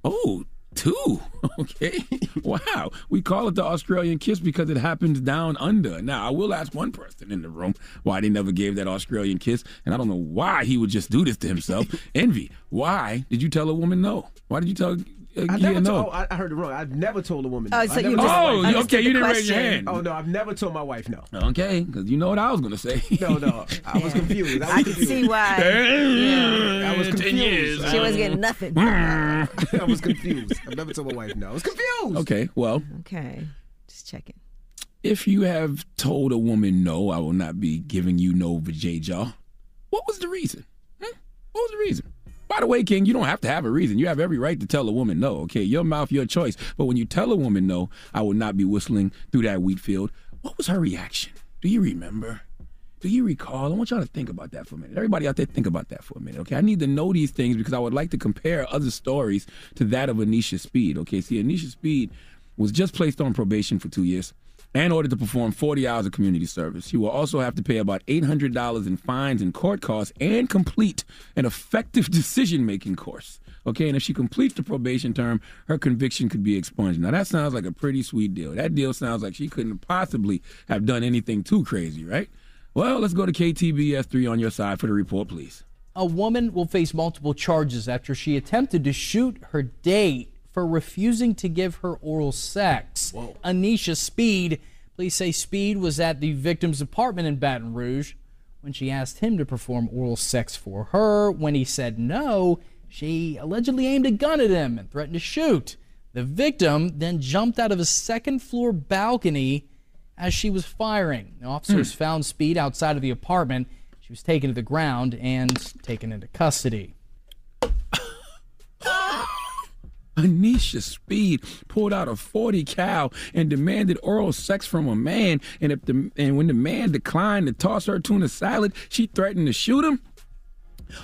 Speaker 12: Oh, two. Okay. Wow. We call it the Australian kiss because it happens down under. Now, I will ask one person in the room why they never gave that Australian kiss, and I don't know why he would just do this to himself. Envy. Why did you tell a woman no? Why did you tell
Speaker 13: I
Speaker 12: Gia
Speaker 13: never
Speaker 12: no?
Speaker 13: told. I, I heard it wrong. I've never told a woman.
Speaker 11: Oh,
Speaker 13: no.
Speaker 11: so you just
Speaker 12: Oh, you- okay, you didn't raise your hand.
Speaker 13: Oh no, I've never told my wife no.
Speaker 12: Okay, because you know what I was going to say.
Speaker 13: No, no, I was confused. I, was
Speaker 11: I can
Speaker 13: confused.
Speaker 11: see why.
Speaker 13: I was
Speaker 12: Ten
Speaker 13: confused.
Speaker 12: years.
Speaker 11: She was getting nothing.
Speaker 13: I was confused. I've never told my wife no. I was confused.
Speaker 12: Okay, well,
Speaker 11: Okay. Just checking.
Speaker 12: if you have told a woman no, I will not be giving you no vajayjaw. What was the reason? Hmm? What was the reason? By the way, King, you don't have to have a reason. You have every right to tell a woman no. Okay, your mouth, your choice. But when you tell a woman no, I will not be whistling through that wheat field. What was her reaction? Do you remember? Do you recall? I want y'all to think about that for a minute. Everybody out there, think about that for a minute. Okay, I need to know these things because I would like to compare other stories to that of Anisha Speed. Okay, see, Anisha Speed was just placed on probation for two years and ordered to perform 40 hours of community service. She will also have to pay about $800 in fines and court costs and complete an effective decision making course. Okay, and if she completes the probation term, her conviction could be expunged. Now, that sounds like a pretty sweet deal. That deal sounds like she couldn't possibly have done anything too crazy, right? Well, let's go to KTBS3 on your side for the report, please.
Speaker 34: A woman will face multiple charges after she attempted to shoot her date for refusing to give her oral sex. Anisha Speed, police say Speed was at the victim's apartment in Baton Rouge when she asked him to perform oral sex for her. When he said no, she allegedly aimed a gun at him and threatened to shoot. The victim then jumped out of a second floor balcony as she was firing. The officers hmm. found Speed outside of the apartment. She was taken to the ground and taken into custody.
Speaker 12: Anisha Speed pulled out a 40 cal and demanded oral sex from a man. And if the and when the man declined to toss her tuna salad, she threatened to shoot him.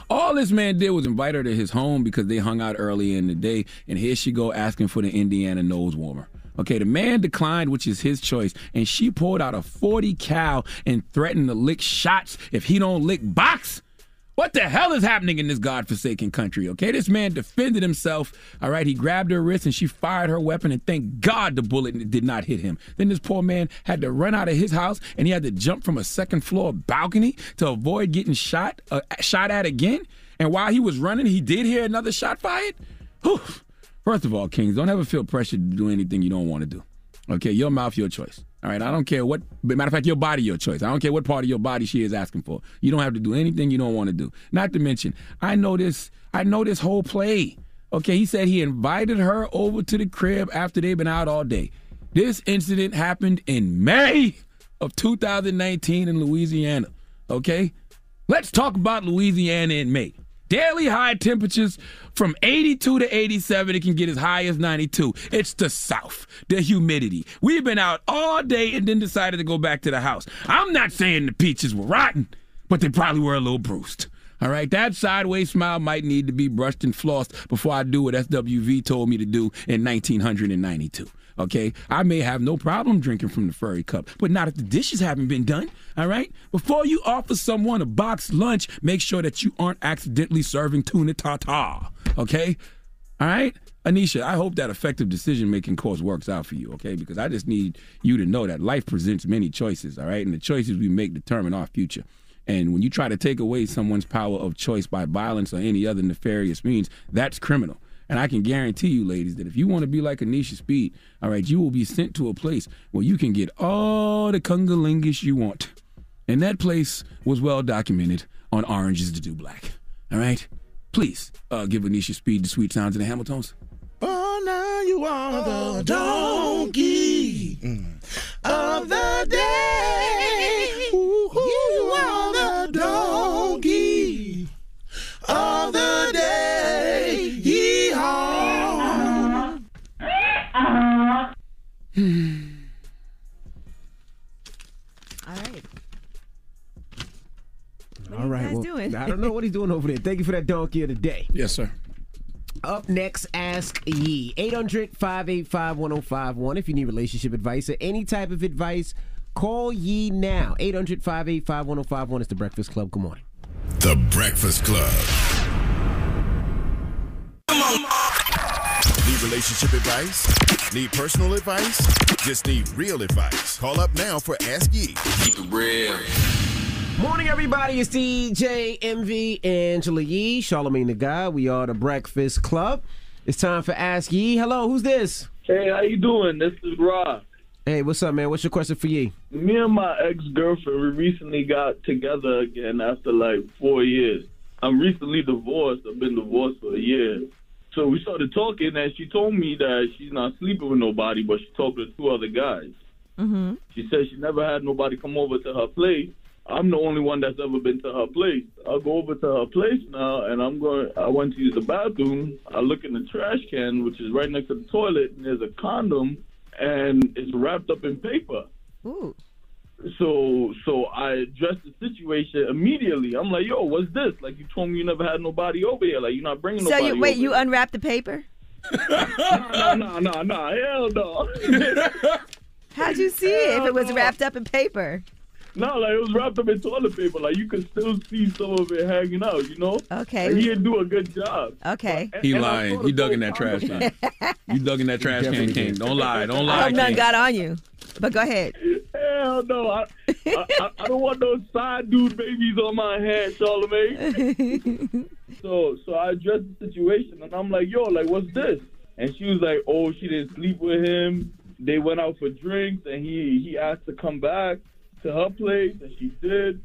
Speaker 12: All this man did was invite her to his home because they hung out early in the day, and here she go asking for the Indiana nose warmer. Okay, the man declined, which is his choice, and she pulled out a 40 cal and threatened to lick shots if he don't lick box. What the hell is happening in this godforsaken country? Okay, this man defended himself. All right, he grabbed her wrist and she fired her weapon, and thank God the bullet did not hit him. Then this poor man had to run out of his house and he had to jump from a second floor balcony to avoid getting shot uh, shot at again. And while he was running, he did hear another shot fired. Whew. First of all, Kings, don't ever feel pressured to do anything you don't want to do. Okay, your mouth, your choice. All right, I don't care what. Matter of fact, your body, your choice. I don't care what part of your body she is asking for. You don't have to do anything you don't want to do. Not to mention, I know this. I know this whole play. Okay, he said he invited her over to the crib after they've been out all day. This incident happened in May of 2019 in Louisiana. Okay, let's talk about Louisiana in May. Daily high temperatures from 82 to 87. It can get as high as 92. It's the South, the humidity. We've been out all day and then decided to go back to the house. I'm not saying the peaches were rotten, but they probably were a little bruised. All right, that sideways smile might need to be brushed and flossed before I do what SWV told me to do in 1992. Okay, I may have no problem drinking from the furry cup, but not if the dishes haven't been done. All right, before you offer someone a boxed lunch, make sure that you aren't accidentally serving tuna tartar. Okay, all right. Anisha, I hope that effective decision making course works out for you, okay? Because I just need you to know that life presents many choices, all right? And the choices we make determine our future. And when you try to take away someone's power of choice by violence or any other nefarious means, that's criminal. And I can guarantee you, ladies, that if you want to be like Anisha Speed, all right, you will be sent to a place where you can get all the cungalingus you want. And that place was well documented on Orange is the New Black. All right? Please uh, give Anisha Speed the sweet sounds of the Hamiltones.
Speaker 32: Oh, now you are the donkey
Speaker 11: doing
Speaker 13: over there. Thank you for that donkey of the day.
Speaker 12: Yes, sir.
Speaker 13: Up next, Ask Yee. 800 585 1051. If you need relationship advice or any type of advice, call Yee now. 800 585 1051. It's the Breakfast Club. Good morning.
Speaker 9: The Breakfast Club. Come on. Need relationship advice? Need personal advice? Just need real advice. Call up now for Ask Yee. Keep it real.
Speaker 13: Morning, everybody. It's DJ Envy Angela Yee, Charlamagne the Guy. We are the Breakfast Club. It's time for Ask Yee. Hello, who's this?
Speaker 35: Hey, how you doing? This is Rob.
Speaker 13: Hey, what's up, man? What's your question for Yee?
Speaker 35: Me and my ex-girlfriend, we recently got together again after like four years. I'm recently divorced. I've been divorced for a year. So we started talking, and she told me that she's not sleeping with nobody, but she talked to two other guys.
Speaker 11: Mm-hmm.
Speaker 35: She said she never had nobody come over to her place. I'm the only one that's ever been to her place. I'll go over to her place now, and I'm going. I went to use the bathroom. I look in the trash can, which is right next to the toilet, and there's a condom, and it's wrapped up in paper.
Speaker 11: Ooh.
Speaker 35: So, so I addressed the situation immediately. I'm like, "Yo, what's this? Like, you told me you never had nobody over here. Like, you're not bringing
Speaker 11: So
Speaker 35: nobody."
Speaker 11: you wait, you unwrapped the paper?
Speaker 35: no, no, no, no, hell no.
Speaker 11: How'd you see it if it was wrapped up in paper?
Speaker 35: No, like it was wrapped up in toilet paper. Like you could still see some of it hanging out, you know?
Speaker 11: Okay.
Speaker 35: And he didn't do a good job.
Speaker 11: Okay.
Speaker 12: He
Speaker 35: And I
Speaker 12: lying. He dug in that trash
Speaker 35: condom.
Speaker 12: can. You dug in that trash can, King. Don't lie. Don't
Speaker 11: I
Speaker 12: lie,
Speaker 11: hope none
Speaker 12: King.
Speaker 11: got on you. But go ahead.
Speaker 35: Hell no. I, I, I, I don't want those side dude babies on my head, Charlamagne. so so I addressed the situation and I'm like, yo, like what's this? And she was like, Oh, she didn't sleep with him. They went out for drinks and he he asked to come back to her place and she did.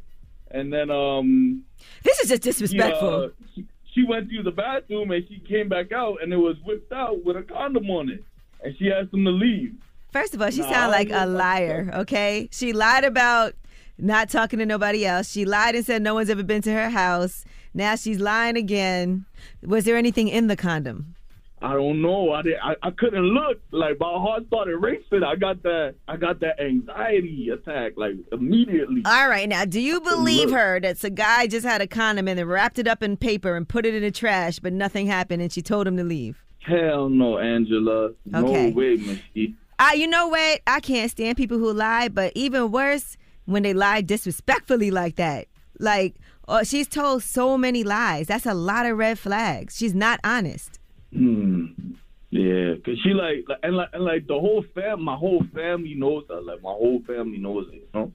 Speaker 35: And then um
Speaker 11: This is just disrespectful.
Speaker 35: She, uh, she, she went through the bathroom and she came back out and it was whipped out with a condom on it. And she asked him to leave.
Speaker 11: First of all, she
Speaker 35: Nah,
Speaker 11: sounds like a liar, okay? She lied about not talking to nobody else. She lied and said no one's ever been to her house. Now she's lying again. Was there anything in the condom?
Speaker 35: I don't know. I did, I, I couldn't look. Like my heart started racing. I got that I got that anxiety attack like immediately.
Speaker 11: All right, now, do you believe her that some guy just had a condom and then wrapped it up in paper and put it in the trash, but nothing happened and she told him to leave?
Speaker 35: Hell no, Angela.
Speaker 11: Okay.
Speaker 35: No way, Misty.
Speaker 11: Ah, you know what? I can't stand people who lie, but even worse when they lie disrespectfully like that. Like, Oh, she's told so many lies. That's a lot of red flags. She's not honest.
Speaker 35: Hmm. Yeah, cause she like, like and like and like the whole fam, my whole family knows that. Like my whole family knows it. You know.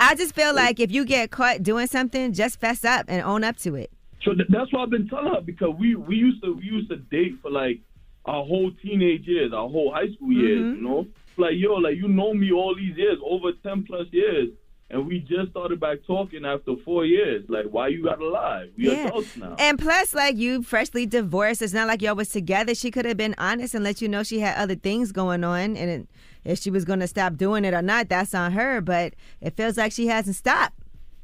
Speaker 11: I just feel like if you get caught doing something, just fess up and own up to it.
Speaker 35: So th- that's what I've been telling her because we we used to we used to date for like our whole teenage years, our whole high school years.
Speaker 11: Mhm.
Speaker 35: You know, like yo, like you know me all these years, over ten plus years, and we just started back talking after four years. Like, why you gotta lie? We
Speaker 11: Yeah.
Speaker 35: adults now.
Speaker 11: And plus, like you freshly divorced, it's not like y'all was together. She could have been honest and let you know she had other things going on, and it, if she was going to stop doing it or not, that's on her. But it feels like she hasn't stopped.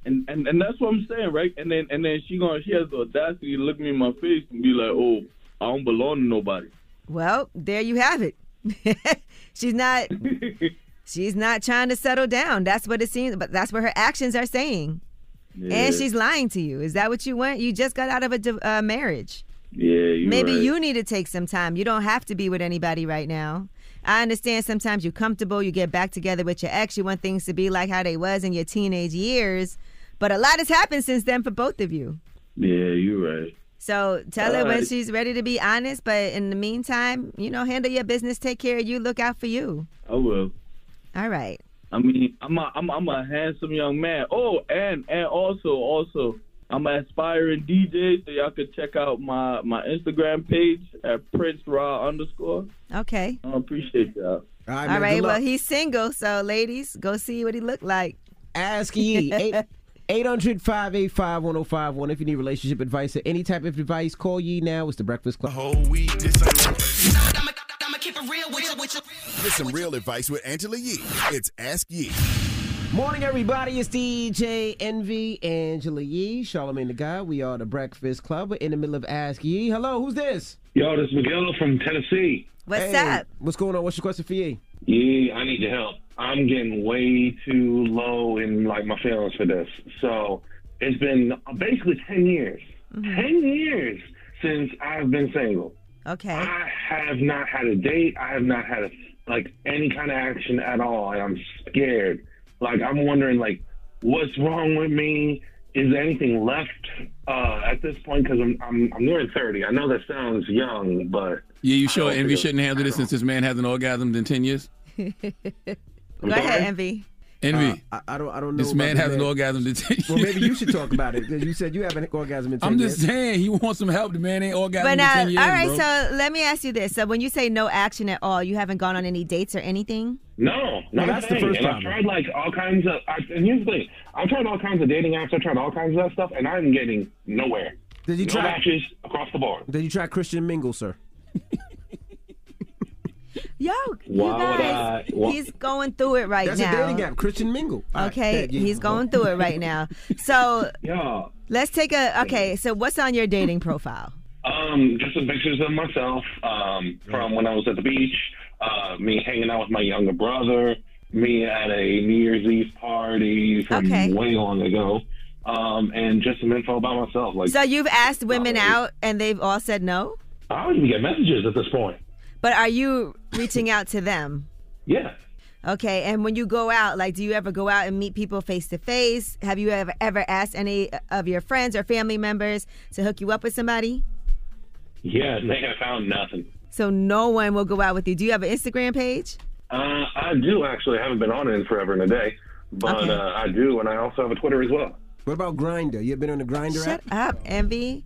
Speaker 35: And, and and that's what I'm saying, right? And then and then she going she has the audacity to look me in my face and be like, "Oh, I don't belong to nobody."
Speaker 11: Well, there you have it. she's not. she's not trying to settle down. That's what it seems. But that's what her actions are saying.
Speaker 35: Yeah.
Speaker 11: And she's lying to you. Is that what you want? You just got out of a uh, marriage.
Speaker 35: Yeah, you
Speaker 11: Maybe
Speaker 35: right.
Speaker 11: you need to take some time. You don't have to be with anybody right now. I understand sometimes you're comfortable, you get back together with your ex, you want things to be like how they was in your teenage years, but a lot has happened since then for both of you.
Speaker 35: Yeah, you're right.
Speaker 11: So tell her when
Speaker 35: Alright.
Speaker 11: she's ready to be honest, but in the meantime, you know, handle your business, take care of you, look out for you.
Speaker 35: I will.
Speaker 11: All right.
Speaker 35: I mean, I'm a, I'm, I'm a handsome young man. Oh, and and also also I'm an aspiring DJ, so y'all could check out my my Instagram page at Prince Raw underscore.
Speaker 11: Okay.
Speaker 35: I appreciate y'all.
Speaker 13: All right,
Speaker 11: All right. Well, he's single, so ladies, go see what he looked like.
Speaker 13: Ask Yee. Eight- 800 585 1051. If you need relationship advice or any type of advice, call Yee now. It's the Breakfast Club.
Speaker 9: Get some real advice with Angela Yee. It's Ask Yee.
Speaker 13: Morning, everybody. It's DJ Envy, Angela Yee, Charlamagne the Guy. We are the Breakfast Club. We're in the middle of Ask Yee. Hello, who's this?
Speaker 10: Yo, this is Miguel from Tennessee.
Speaker 11: What's
Speaker 13: Hey,
Speaker 11: up?
Speaker 13: What's going on? What's your question for Yee?
Speaker 10: Yeah, I need your help. I'm getting way too low in like my feelings for this. So it's been basically ten years. Mm-hmm. Ten years since I've been single.
Speaker 11: Okay.
Speaker 10: I have not had a date. I have not had a, like any kind of action at all, and I'm scared. Like I'm wondering, like, what's wrong with me? Is there anything left uh, at this point? Because I'm, I'm I'm nearing thirty. I know that sounds young, but
Speaker 12: Yeah, you sure Envy shouldn't handle this since this man hasn't orgasmed in 10 years?
Speaker 11: Go ahead, Envy.
Speaker 12: Envy.
Speaker 13: Uh, I, I don't. I don't know.
Speaker 12: this man
Speaker 13: the
Speaker 12: has an orgasmed in 10 years.
Speaker 13: Well, maybe you should talk about it because you said you have an orgasm in 10
Speaker 12: I'm just saying, he wants some help. The man ain't orgasmed
Speaker 11: But
Speaker 12: in
Speaker 11: now,
Speaker 12: 10 years,
Speaker 11: all right.
Speaker 12: bro.
Speaker 11: So let me ask you this: So when you say no action at all, you haven't gone on any dates or anything?
Speaker 10: No,
Speaker 13: No,
Speaker 10: not
Speaker 13: that's
Speaker 10: a
Speaker 13: the first
Speaker 10: and
Speaker 13: problem.
Speaker 10: I've tried like all kinds of. I, and here's the thing: I've tried all kinds of dating apps. I've tried all kinds of that stuff, and I'm getting nowhere.
Speaker 13: Did you
Speaker 10: no
Speaker 13: try?
Speaker 10: matches across the board.
Speaker 13: Did you try Christian Mingle, sir?
Speaker 11: Yo, you
Speaker 10: Why would
Speaker 11: guys,
Speaker 10: I-
Speaker 11: he's going through it right
Speaker 13: That's
Speaker 11: now.
Speaker 13: a dating app. Christian Mingle.
Speaker 11: Okay,
Speaker 13: yeah, yeah.
Speaker 11: he's going through it right now. So
Speaker 10: Yeah.
Speaker 11: let's take a. Okay, so what's on your dating profile?
Speaker 10: Um, just some pictures of myself um, from when I was at the beach. Uh, me hanging out with my younger brother. Me at a New Year's Eve party from
Speaker 11: Okay.
Speaker 10: way long ago. Um, and just some info about myself. Like
Speaker 11: So you've asked women
Speaker 10: really.
Speaker 11: out, and they've all said no.
Speaker 10: I don't even get messages at this point.
Speaker 11: But are you reaching out to them?
Speaker 10: Yeah.
Speaker 11: Okay, and when you go out, like, do you ever go out and meet people face to face? Have you ever ever asked any of your friends or family members to hook you up with somebody?
Speaker 10: Yeah, and they have found nothing.
Speaker 11: So no one will go out with you. Do you have an Instagram page?
Speaker 10: Uh, I do actually. I haven't been on it in forever and a day, but
Speaker 11: Okay.
Speaker 10: uh, I do, and I also have a Twitter as well.
Speaker 13: What about Grindr? You ever been on the Grindr
Speaker 11: Shut
Speaker 13: app?
Speaker 11: up, Envy.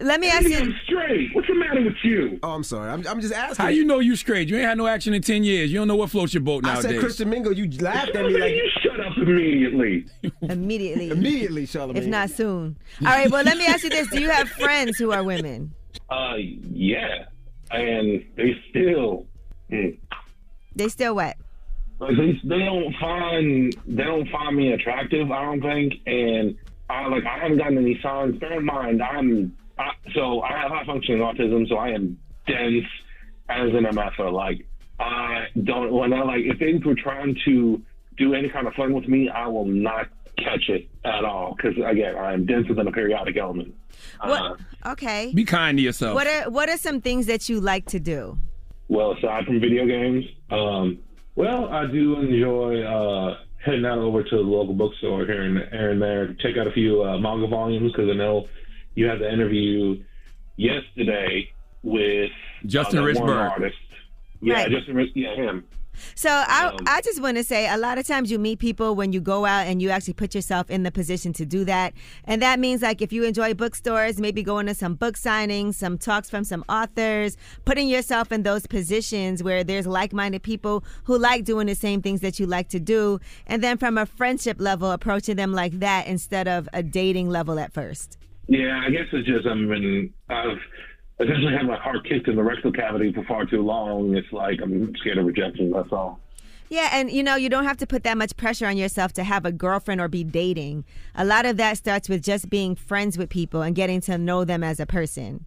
Speaker 11: Let me ask you.
Speaker 10: straight. What's the matter with you?
Speaker 13: Oh, I'm sorry. I'm, I'm just asking.
Speaker 12: How you know you straight? You ain't had no action in 10 years. You don't know what floats your boat nowadays.
Speaker 13: I said Christian Mingle. You laughed at me like
Speaker 10: you shut up immediately.
Speaker 11: Immediately.
Speaker 13: Immediately, Charlamagne.
Speaker 11: If not soon. All right, well, let me ask you this. Do you have friends who are women?
Speaker 10: Uh, yeah, and they still, mm,
Speaker 11: They still what?
Speaker 10: like they, they don't find they don't find me attractive. I don't think, and I like I haven't gotten any signs. Bear in mind, I'm I, so I have high functioning autism, so I am dense as an MFer. Like I don't when I like if things were trying to do any kind of fun with me, I will not catch it at all because again, I am denser than a periodic element. Uh,
Speaker 11: Okay.
Speaker 12: Be kind to yourself.
Speaker 11: What are What are some things that you like to do?
Speaker 10: Well, aside from video games, um, well, I do enjoy uh,
Speaker 36: heading out over to the local bookstore here and, here and there, check out a few uh, manga volumes because I know you had the interview yesterday with
Speaker 12: Justin
Speaker 36: uh,
Speaker 12: Richburg.
Speaker 36: artist. Yeah,
Speaker 11: Right.
Speaker 36: Justin Rich, yeah, him.
Speaker 11: So I,
Speaker 36: Um,
Speaker 11: I just want to say a lot of times you meet people when you go out and you actually put yourself in the position to do that. And that means like if you enjoy bookstores, maybe going to some book signings, some talks from some authors, putting yourself in those positions where there's like-minded people who like doing the same things that you like to do. And then from a friendship level, approaching them like that instead of a dating level at first.
Speaker 36: Yeah, I guess it's just I've I've essentially had my heart kicked in the rectal cavity for far too long. It's like I'm scared of rejection. That's all.
Speaker 11: Yeah, and you know, you don't have to put that much pressure on yourself to have a girlfriend or be dating. A lot of that starts with just being friends with people and getting to know them as a person.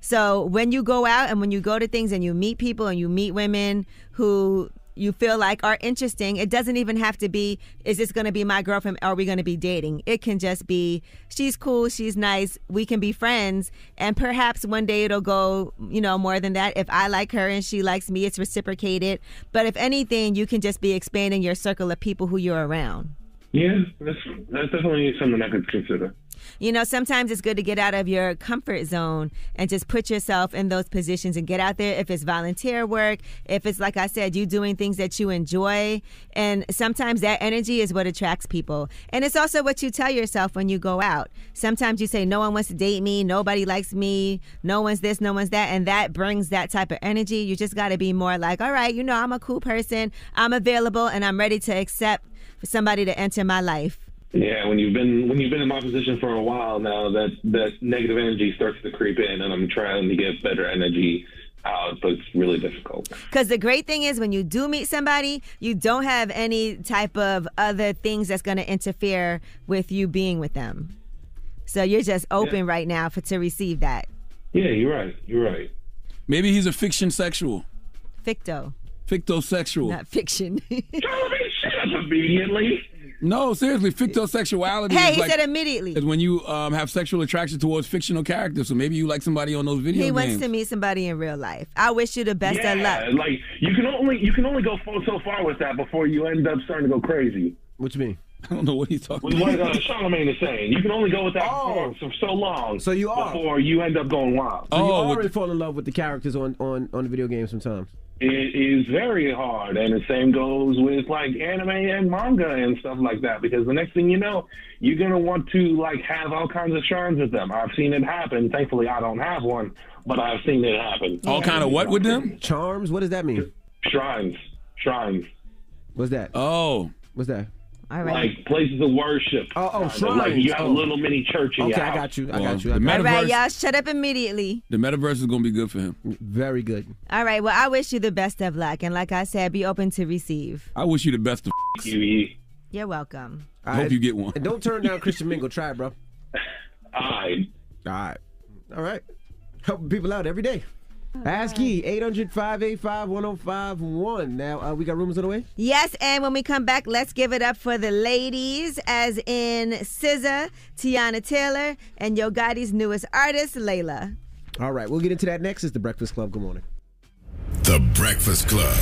Speaker 11: So when you go out and when you go to things and you meet people and you meet women who you feel like are interesting, it doesn't even have to be, is this going to be my girlfriend? Are we going to be dating? It can just be, she's cool, she's nice, we can be friends. And perhaps one day it'll go, you know, more than that. If I like her and she likes me, it's reciprocated. But if anything, you can just be expanding your circle of people who you're around.
Speaker 36: Yeah, that's that's definitely something I could consider.
Speaker 11: You know, sometimes it's good to get out of your comfort zone and just put yourself in those positions and get out there. If it's volunteer work, if it's like I said, you doing things that you enjoy. And sometimes that energy is what attracts people. And it's also what you tell yourself when you go out. Sometimes you say, No one wants to date me, nobody likes me, no one's this, no one's that. And that brings that type of energy. You just got to be more like, All right, you know, I'm a cool person, I'm available, and I'm ready to accept for somebody to enter my life.
Speaker 36: Yeah, when you've been when you've been in my position for a while now, that that negative energy starts to creep in, and I'm trying to get better energy out, but it's really difficult.
Speaker 11: Because the great thing is when you do meet somebody, you don't have any type of other things that's going to interfere with you being with them. So you're just open right now for to receive that.
Speaker 36: Yeah, you're right. You're right.
Speaker 12: Maybe he's a fiction sexual.
Speaker 11: Ficto,
Speaker 12: Fictosexual.
Speaker 11: not fiction.
Speaker 36: Charlie, shut up immediately.
Speaker 12: No, seriously, fictional fictosexuality
Speaker 11: hey,
Speaker 12: is
Speaker 11: he
Speaker 12: like
Speaker 11: said immediately.
Speaker 12: is when you um, have sexual attraction towards fictional characters. So maybe you like somebody on those video
Speaker 11: He
Speaker 12: games.
Speaker 11: wants to meet somebody in real life. I wish you the best
Speaker 36: yeah,
Speaker 11: of luck.
Speaker 36: like you can only you can only go so far with that before you end up starting to go crazy.
Speaker 13: What you mean?
Speaker 12: I don't know what he's talking
Speaker 36: With what uh, Charlamagne is saying, you can only go with that for, for so long.
Speaker 13: So you are
Speaker 36: before you end up going wild.
Speaker 13: So you already fall in love with the characters on, on, on the video game sometimes.
Speaker 36: It is very hard, and the same goes with like anime and manga and stuff like that. Because the next thing you know, you're gonna want to like have all kinds of shrines with them. I've seen it happen. Thankfully, I don't have one, but I've seen it happen.
Speaker 12: All kind of what with them?
Speaker 13: Charms. What does that mean?
Speaker 36: Shrines. Shrines.
Speaker 13: What's that?
Speaker 12: Oh.
Speaker 13: What's that?
Speaker 11: All
Speaker 36: Like places of worship.
Speaker 13: Oh, oh,
Speaker 36: Kind of Like you have
Speaker 13: Oh.
Speaker 36: a little mini church in
Speaker 13: Okay,
Speaker 36: your
Speaker 13: I
Speaker 36: house.
Speaker 13: got you. I
Speaker 12: Well,
Speaker 13: got you.
Speaker 12: the
Speaker 13: I got
Speaker 11: All
Speaker 13: you.
Speaker 11: right, y'all, shut up immediately.
Speaker 12: The metaverse is gonna be good for him.
Speaker 13: Very good.
Speaker 11: All right, well, I wish you the best of luck. And like I said, be open to receive.
Speaker 12: I wish you the best of.
Speaker 11: You're welcome.
Speaker 12: I hope you get one.
Speaker 13: And don't turn down Christian Mingle. Try it, bro.
Speaker 36: All right.
Speaker 13: All right. All right. Helping people out every day. Ask Yee, 800 585 1051. Now, uh, we got rumors on the way?
Speaker 11: Yes, and when we come back, let's give it up for the ladies, as in SZA, Teyana Taylor, and Yo Gotti's newest artist, Layla.
Speaker 13: All right. We'll get into that next. It's The Breakfast Club. Good morning.
Speaker 9: The Breakfast Club.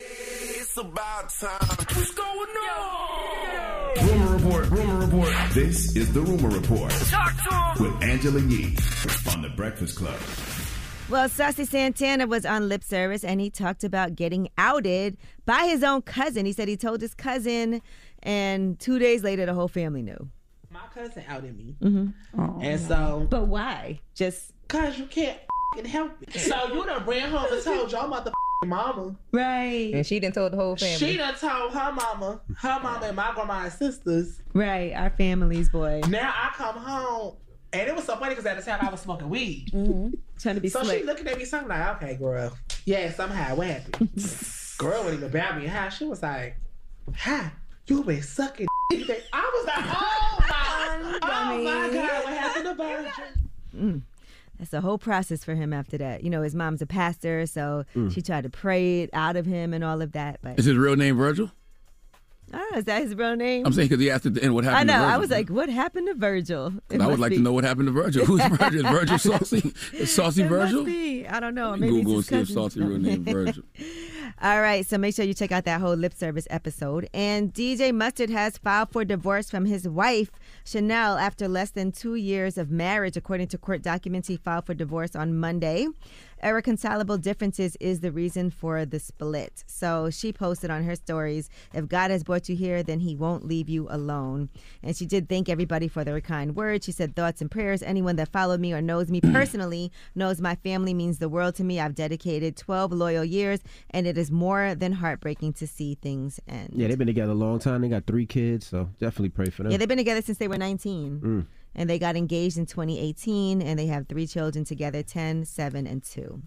Speaker 32: It's about time. What's going on?
Speaker 9: Rumor report. Rumor report. This is the rumor report
Speaker 32: Talk to 'em.
Speaker 9: with Angela Yee on the Breakfast Club.
Speaker 11: Well, Saucy Santana was on lip service and he talked about getting outed by his own cousin. He said he told his cousin, and two days later, the whole family knew.
Speaker 37: My cousin outed me.
Speaker 11: Mm-hmm.
Speaker 37: And so.
Speaker 11: But why? Just.
Speaker 37: Because you can't fing help it. So you done ran home and told your mother mama.
Speaker 11: Right.
Speaker 38: And she done told the whole family.
Speaker 37: She done told her mama, her mama and my grandma and sisters.
Speaker 11: Right, our families, boy.
Speaker 37: Now I come home. And it was so funny because at the time I was smoking weed.
Speaker 11: Mm-hmm. Trying to be
Speaker 37: so
Speaker 11: slick.
Speaker 37: she looking at me something like, okay, girl. Yeah, somehow what happened? girl wouldn't even about me how she was like, hi, you been sucking. I was like, oh my, oh my God, what happened to Virgil?
Speaker 11: Mm. That's a whole process for him after that. You know, his mom's a pastor, so
Speaker 12: Mm.
Speaker 11: she tried to pray it out of him and all of that. But
Speaker 12: Is his real name Virgil?
Speaker 11: Oh, is that his real name?
Speaker 12: I'm saying because he asked at the end what happened.
Speaker 11: know.
Speaker 12: to Virgil.
Speaker 11: I know. I was like, what happened to Virgil?
Speaker 12: I would like
Speaker 11: be-
Speaker 12: to know what happened to Virgil. Who's Virgil? Virgil Saucy? Is Saucy
Speaker 11: it
Speaker 12: Virgil?
Speaker 11: Must be. I don't know. Maybe
Speaker 12: Google and see if. Saucy real name Virgil.
Speaker 11: All right, so make sure you check out that whole lip service episode. And DJ Mustard has filed for divorce from his wife, Chanel, after less than two years of marriage. According to court documents, he filed for divorce on Monday. Irreconcilable differences is the reason for the split. So she posted on her stories If God has brought you here, then he won't leave you alone. And she did thank everybody for their kind words. She said, Thoughts and prayers. Anyone that followed me or knows me personally knows my family means the world to me. I've dedicated 12 loyal years, and it is more than heartbreaking to see things end.
Speaker 13: Yeah, they've been together a long time. They got three kids, so definitely pray for them.
Speaker 11: Yeah, they've been together since they were 19.
Speaker 13: Mm.
Speaker 11: And they got engaged in 2018, and they have three children together 10, 7, and 2.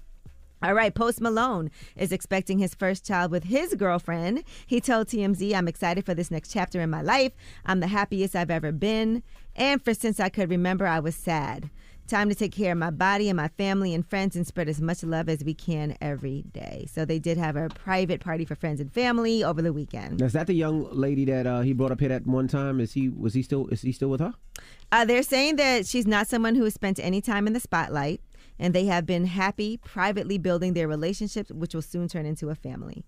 Speaker 11: All right, Post Malone is expecting his first child with his girlfriend. He told TMZ, I'm excited for this next chapter in my life. I'm the happiest I've ever been. And for since I could remember, I was sad. Time to take care of my body and my family and friends and spread as much love as we can every day. So they did have a private party for friends and family over the weekend.
Speaker 13: Is that the young lady that uh, he brought up here that one time? Is he was he still is he still with her?
Speaker 11: Uh, they're saying that she's not someone who has spent any time in the spotlight, and they have been happy privately building their relationships, which will soon turn into a family.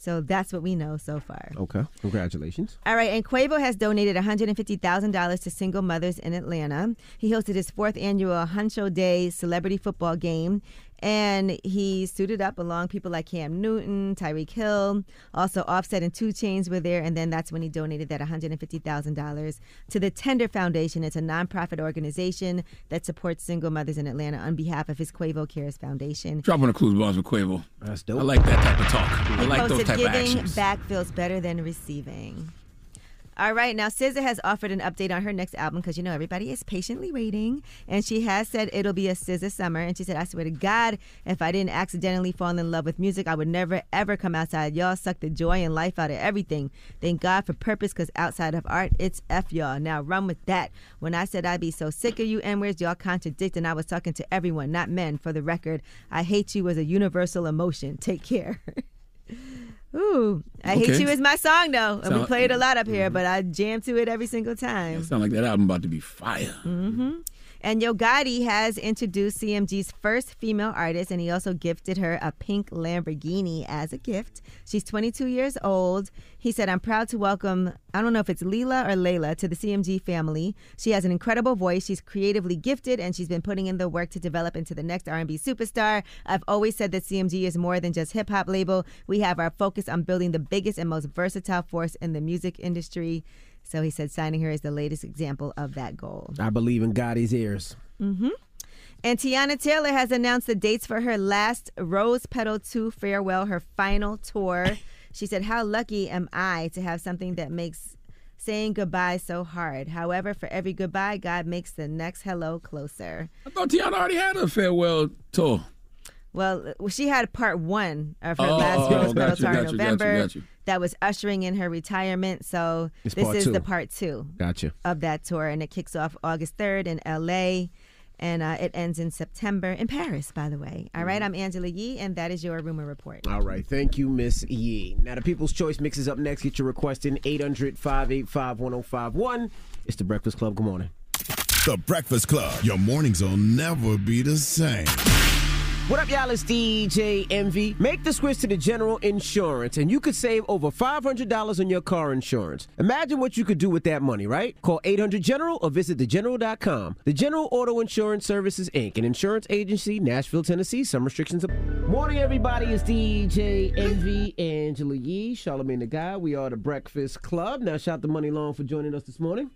Speaker 11: So that's what we know so far.
Speaker 13: Okay, congratulations.
Speaker 11: All right, and Quavo has donated $150,000 to single mothers in Atlanta. He hosted his fourth annual Huncho Day celebrity football game, and he suited up along people like Cam Newton, Tyreek Hill, also Offset and 2 Chainz were there, and then that's when he donated that $150,000 to the Tender Foundation. It's a nonprofit organization that supports single mothers in Atlanta on behalf of his Quavo Cares Foundation.
Speaker 12: Drop on the clues bars with Quavo.
Speaker 13: That's
Speaker 12: dope. I like that type of talk. I
Speaker 11: He
Speaker 12: like those
Speaker 11: posted,
Speaker 12: type of
Speaker 11: giving
Speaker 12: actions.
Speaker 11: back feels better than receiving. All right, now SZA has offered an update on her next album because you know everybody is patiently waiting, and she has said it'll be a SZA summer. And she said, "I swear to God, if I didn't accidentally fall in love with music, I would never ever come outside. Y'all suck the joy and life out of everything. Thank God for purpose, because outside of art, it's f y'all. Now run with that. When I said I'd be so sick of you n words, y'all contradict, and I was talking to everyone, not men. For the record, I hate you as a universal emotion. Take care." Ooh, I hate you is my song though. And we play it a lot up here, but I jam to it every single time.
Speaker 12: Sound like that album about to be fire.
Speaker 11: hmm And Yo Gotti has introduced CMG's first female artist, and he also gifted her a pink Lamborghini as a gift. She's 22 years old. He said, I'm proud to welcome, I don't know if it's Leela or Layla, to the CMG family. She has an incredible voice. She's creatively gifted, and she's been putting in the work to develop into the next R&B superstar. I've always said that CMG is more than just hip-hop label. We have our focus on building the biggest and most versatile force in the music industry. So he said signing her is the latest example of that goal.
Speaker 13: I believe in Gotti's ears.
Speaker 11: hmm And Teyana Taylor has announced the dates for her last Rose Petal 2 farewell, her final tour. She said, How lucky am I to have something that makes saying goodbye so hard? However, for every goodbye, God makes the next hello closer.
Speaker 12: I thought Teyana already had a farewell tour.
Speaker 11: Well, she had part one of her
Speaker 12: Oh,
Speaker 11: last
Speaker 12: oh,
Speaker 11: Rose
Speaker 12: oh,
Speaker 11: Petal
Speaker 12: you,
Speaker 11: tour in
Speaker 12: got you, got you,
Speaker 11: November.
Speaker 12: you.
Speaker 11: That was ushering in her retirement. So
Speaker 13: It's
Speaker 11: this is
Speaker 13: two.
Speaker 11: the part two
Speaker 13: Gotcha.
Speaker 11: of that tour, and it kicks off August 3rd in LA. And uh, it ends in September in Paris, by the way. All
Speaker 13: Mm-hmm.
Speaker 11: I'm Angela Yee, and that is your rumor report.
Speaker 13: All right, thank you, Miss Yee. Now, the People's Choice mix is up next. Get your request in 800 585 1051. It's the Breakfast Club. Good morning.
Speaker 9: The Breakfast Club. Your mornings will never be the same.
Speaker 13: What up, y'all? It's DJ Envy. Make the switch to the General Insurance, and you could save over $500 on your car insurance. Imagine what you could do with that money, right? Call 800 General or visit thegeneral.com. The General Auto Insurance Services, Inc., an insurance agency, Nashville, Tennessee. Some restrictions. Are- Morning, everybody. It's DJ Envy, Angela Yee, Charlamagne the Guy. We are the Breakfast Club. Now, shout the Muni Long for joining us this morning.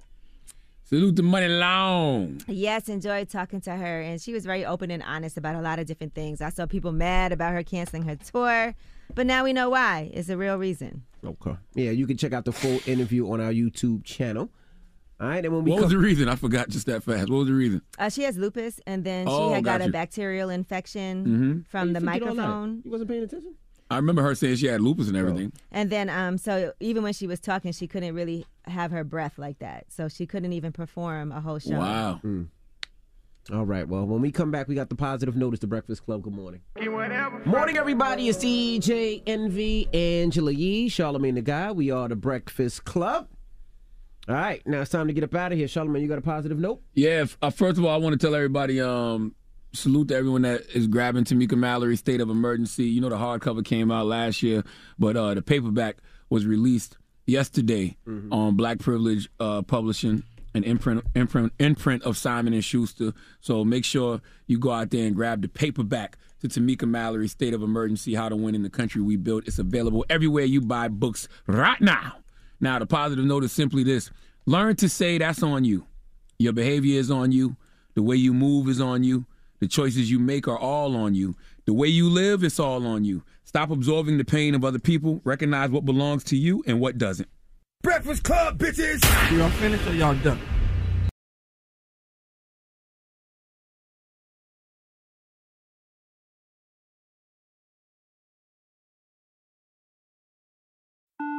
Speaker 12: Salute to Muni Long.
Speaker 11: Yes, enjoyed talking to her, and she was very open and honest about a lot of different things. I saw people mad about her canceling her tour, but now we know why. It's a real reason.
Speaker 13: Okay. Yeah, you can check out the full interview on our YouTube channel. All right, and when we
Speaker 12: What was
Speaker 13: come-
Speaker 12: the reason? I forgot just that fast. What was the reason?
Speaker 11: Uh, she has lupus, and then
Speaker 12: Oh,
Speaker 11: she had got
Speaker 12: got
Speaker 11: a bacterial infection
Speaker 12: Mhm.
Speaker 11: from the
Speaker 13: you forget
Speaker 11: microphone.
Speaker 13: You wasn't paying attention?
Speaker 12: I remember her saying she had lupus and everything.
Speaker 11: And then, um, so even when she was talking, she couldn't really have her breath like that. So she couldn't even perform a whole show.
Speaker 12: Wow.
Speaker 13: Mm. All right. Well, when we come back, we got the positive notice. The Breakfast Club. Good morning. Morning, everybody. It's DJ Envy, Angela Yee, Charlamagne the Guy. We are the Breakfast Club. All right. Now it's time to get up out of here. Charlamagne, you got a positive note?
Speaker 12: Yeah. f- Uh, first of all, I want to tell everybody. Um, salute to everyone that is grabbing Tamika Mallory's State of Emergency. You know the hardcover came out last year, but uh, the paperback was released yesterday on Black Privilege uh, Publishing, an imprint, imprint imprint of Simon and Schuster. So make sure you go out there and grab the paperback to Tamika Mallory's State of Emergency: How to Win in the Country We Built. It's available everywhere you buy books right now. Now the positive note is simply this: learn to say that's on you. Your behavior is on you. The way you move is on you. The choices you make are all on you. The way you live, it's all on you. Stop absorbing the pain of other people. Recognize what belongs to you and what doesn't.
Speaker 9: Breakfast Club, bitches! Y'all finished or y'all done?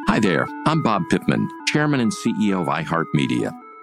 Speaker 3: Hi there, I'm Bob Pittman, Chairman and CEO of iHeartMedia.